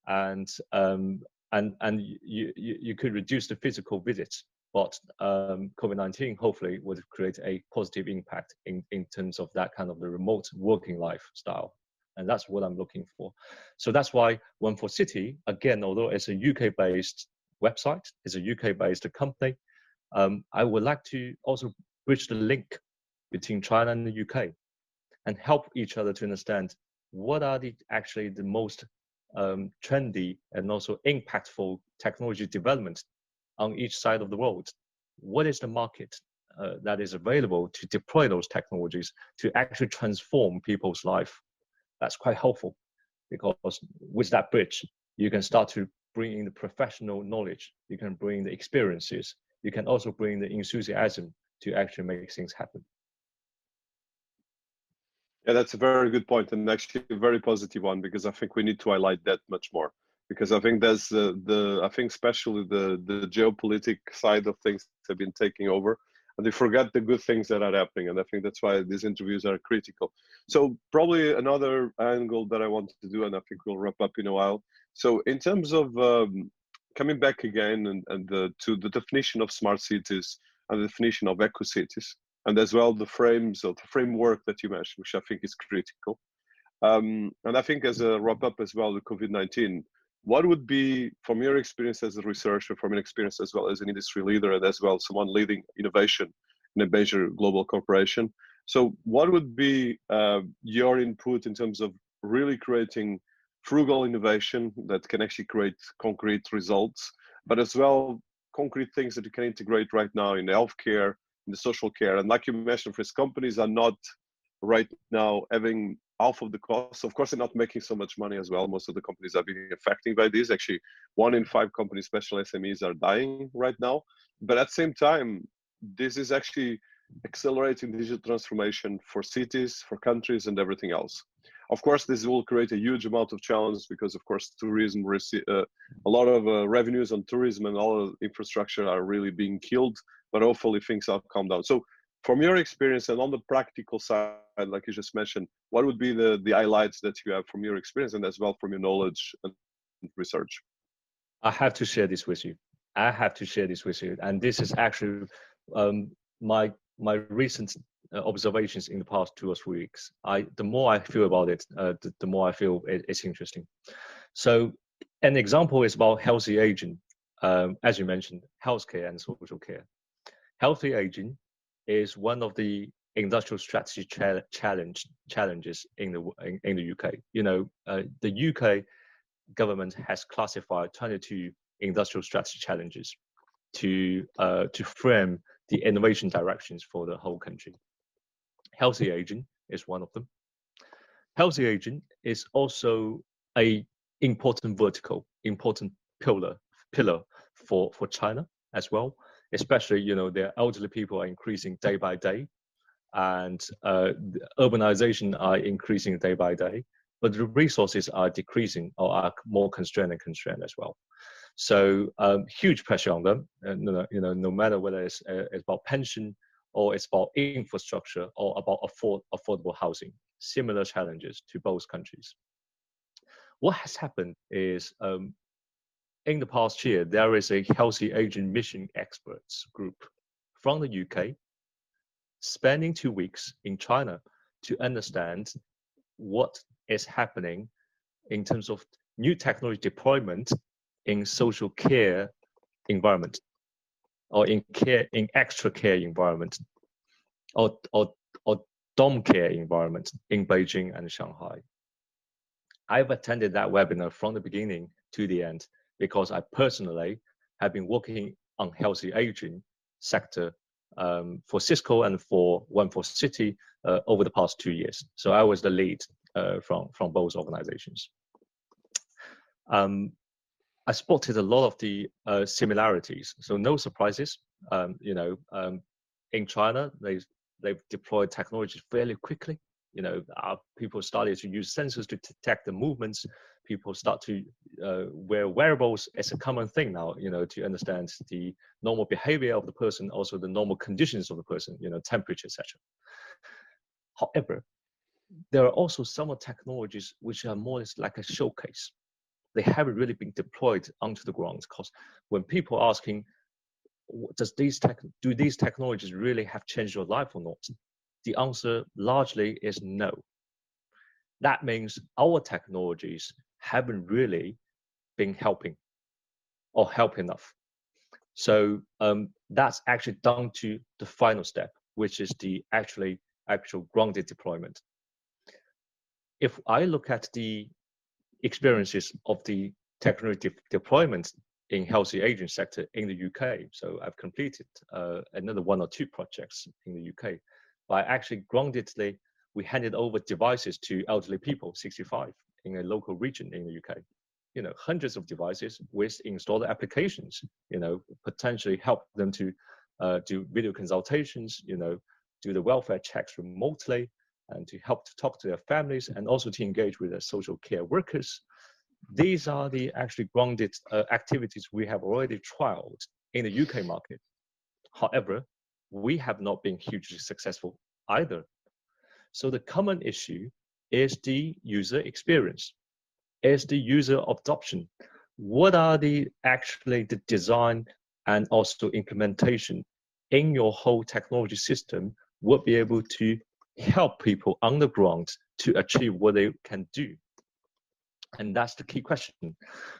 and um, and and you, you you could reduce the physical visits but um, COVID-19 hopefully would create a positive impact in, in terms of that kind of the remote working lifestyle. And that's what I'm looking for. So that's why One for City, again, although it's a UK-based website, it's a UK-based company, um, I would like to also bridge the link between China and the UK and help each other to understand what are the actually the most um, trendy and also impactful technology development on each side of the world. What is the market uh, that is available to deploy those technologies to actually transform people's life? That's quite helpful because with that bridge, you can start to bring in the professional knowledge, you can bring the experiences, you can also bring the enthusiasm to actually make things happen. Yeah, that's a very good point and actually a very positive one because I think we need to highlight that much more because I think there's uh, the I think especially the the geopolitic side of things have been taking over, and they forget the good things that are happening, and I think that's why these interviews are critical. So probably another angle that I wanted to do, and I think we'll wrap up in a while. So in terms of um, coming back again and, and the, to the definition of smart cities and the definition of eco cities, and as well the frames or the framework that you mentioned, which I think is critical. Um, and I think as a wrap up as well, the COVID nineteen what would be from your experience as a researcher from your experience as well as an industry leader and as well someone leading innovation in a major global corporation so what would be uh, your input in terms of really creating frugal innovation that can actually create concrete results but as well concrete things that you can integrate right now in healthcare in the social care and like you mentioned for companies are not right now having half of the cost. Of course, they're not making so much money as well. Most of the companies are being affected by this. Actually, one in five companies, special SMEs, are dying right now. But at the same time, this is actually accelerating digital transformation for cities, for countries, and everything else. Of course, this will create a huge amount of challenges because, of course, tourism, uh, a lot of uh, revenues on tourism and all infrastructure are really being killed. But hopefully, things have calm down. So from your experience and on the practical side, like you just mentioned, what would be the, the highlights that you have from your experience and as well from your knowledge and research? I have to share this with you. I have to share this with you. And this is actually um, my my recent uh, observations in the past two or three weeks. I the more I feel about it, uh, the, the, more I feel it, it's interesting. So an example is about healthy aging. Um, as you mentioned, healthcare and social care. Healthy aging is one of the industrial strategy cha- challenge challenges in the in, in the UK. You know, uh, the UK government has classified 22 industrial strategy challenges to uh, to frame the innovation directions for the whole country. Healthy aging is one of them. Healthy aging is also a important vertical, important pillar pillar for for China as well especially you know the elderly people are increasing day by day and uh, urbanization are increasing day by day but the resources are decreasing or are more constrained and constrained as well. So um, huge pressure on them and you know no matter whether it's, uh, it's about pension or it's about infrastructure or about afford, affordable housing similar challenges to both countries. What has happened is um, in the past year, there is a healthy aging mission experts group from the UK spending two weeks in China to understand what is happening in terms of new technology deployment in social care environment or in care in extra care environment or or or dom care environment in Beijing and Shanghai. I've attended that webinar from the beginning to the end because I personally have been working on healthy aging sector um, for Cisco and for One for City uh, over the past two years. So I was the lead uh, from from both organizations. Um, I spotted a lot of the uh, similarities, so no surprises. Um, you know, um, in China, they they've deployed technology fairly quickly. You know, uh, people started to use sensors to detect the movements. People start to uh, wear wearables as a common thing now. You know, to understand the normal behavior of the person, also the normal conditions of the person. You know, temperature, etc. However, there are also some technologies which are more or less like a showcase. They haven't really been deployed onto the ground because when people are asking, does these tech, do these technologies really have changed your life or not? The answer largely is no. That means our technologies haven't really been helping or help enough. So um, that's actually down to the final step, which is the actually actual grounded deployment. If I look at the experiences of the technology de deployment in healthy aging sector in the UK. So I've completed uh, another one or two projects in the UK. By actually groundedly, we handed over devices to elderly people, 65, in a local region in the UK. You know, hundreds of devices with installed applications. You know, potentially help them to uh, do video consultations. You know, do the welfare checks remotely, and to help to talk to their families, and also to engage with their social care workers these are the actually grounded uh, activities we have already trialed in the UK market. However, we have not been hugely successful either. So the common issue is the user experience, is the user adoption. What are the actually the design and also implementation in your whole technology system would be able to help people on the ground to achieve what they can do and that's the key question.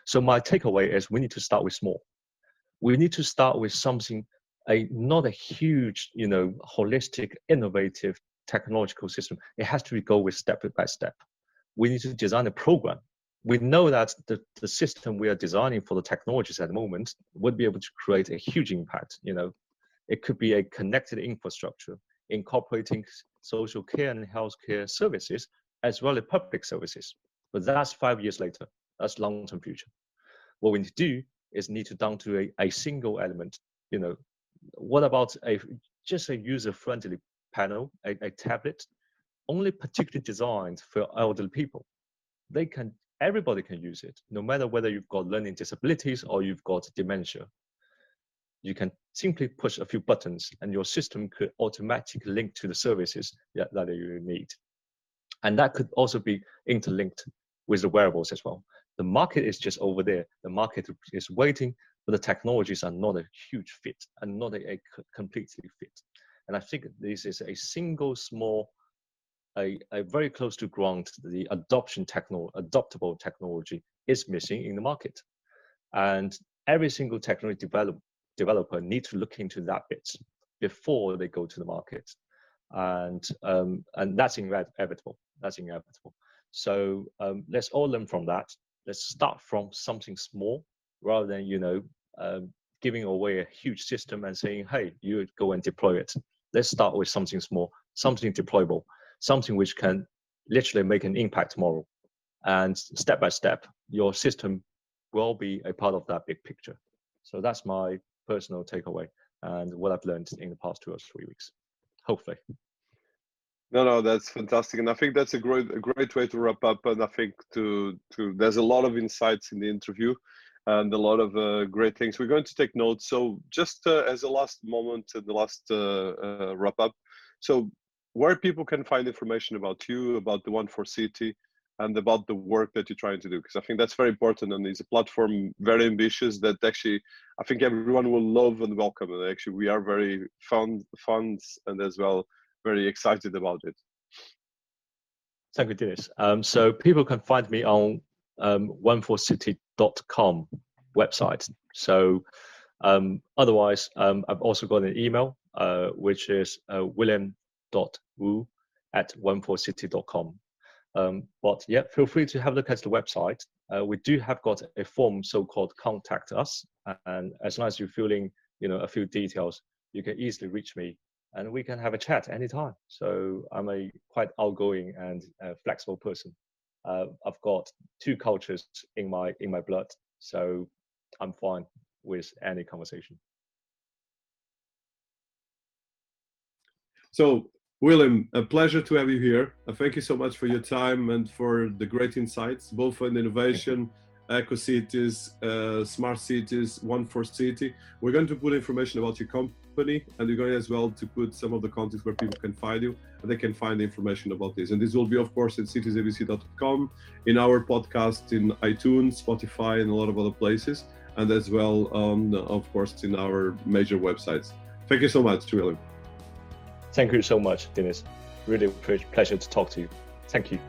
So my takeaway is we need to start with small. We need to start with something, a not a huge, you know, holistic, innovative technological system. It has to go with step by step. We need to design a program. We know that the, the system we are designing for the technologies at the moment would be able to create a huge impact. You know, it could be a connected infrastructure incorporating social care and healthcare services as well as public services. But that's five years later. That's long-term future. What we need to do is need to down to a, a single element. You know, what about a just a user-friendly panel, a, a tablet, only particularly designed for elderly people. They can everybody can use it, no matter whether you've got learning disabilities or you've got dementia. You can simply push a few buttons and your system could automatically link to the services that, that you need. And that could also be interlinked with the wearables as well. The market is just over there. The market is waiting, but the technologies are not a huge fit and not a, a completely fit. And I think this is a single small, a, a very close to ground, the adoption techno, adoptable technology is missing in the market. And every single technology develop, developer needs to look into that bit before they go to the market. And, um, and that's inevitable. That's inevitable. So um, let's all learn from that. Let's start from something small rather than you know um, giving away a huge system and saying, "Hey, you go and deploy it." Let's start with something small, something deployable, something which can literally make an impact tomorrow. And step by step, your system will be a part of that big picture. So that's my personal takeaway and what I've learned in the past two or three weeks. Hopefully. No, no, that's fantastic, and I think that's a great, a great way to wrap up. And I think to, to there's a lot of insights in the interview, and a lot of uh, great things. We're going to take notes. So, just uh, as a last moment, the last uh, uh, wrap up. So, where people can find information about you, about the One for City, and about the work that you're trying to do, because I think that's very important. And it's a platform very ambitious that actually I think everyone will love and welcome. And actually, we are very fond, funds and as well very excited about it. Thank you, Dinis. Um, so people can find me on um, oneforcity.com website. So um, otherwise, um, I've also got an email, uh, which is uh, william.wu at oneforcity.com. Um, but yeah, feel free to have a look at the website. Uh, we do have got a form so-called contact us, and as long as you're filling, you know, a few details, you can easily reach me, and we can have a chat anytime. So I'm a quite outgoing and uh, flexible person. Uh, I've got two cultures in my in my blood, so I'm fine with any conversation. So William, a pleasure to have you here. Uh, thank you so much for your time and for the great insights, both on innovation, eco cities, uh, smart cities, one for city. We're going to put information about your company, and we're going as well to put some of the contacts where people can find you, and they can find the information about this. And this will be, of course, at citiesabc.com, in our podcast, in iTunes, Spotify, and a lot of other places, and as well, um, of course, in our major websites. Thank you so much, William. Thank you so much, Dinis. Really pleasure to talk to you. Thank you.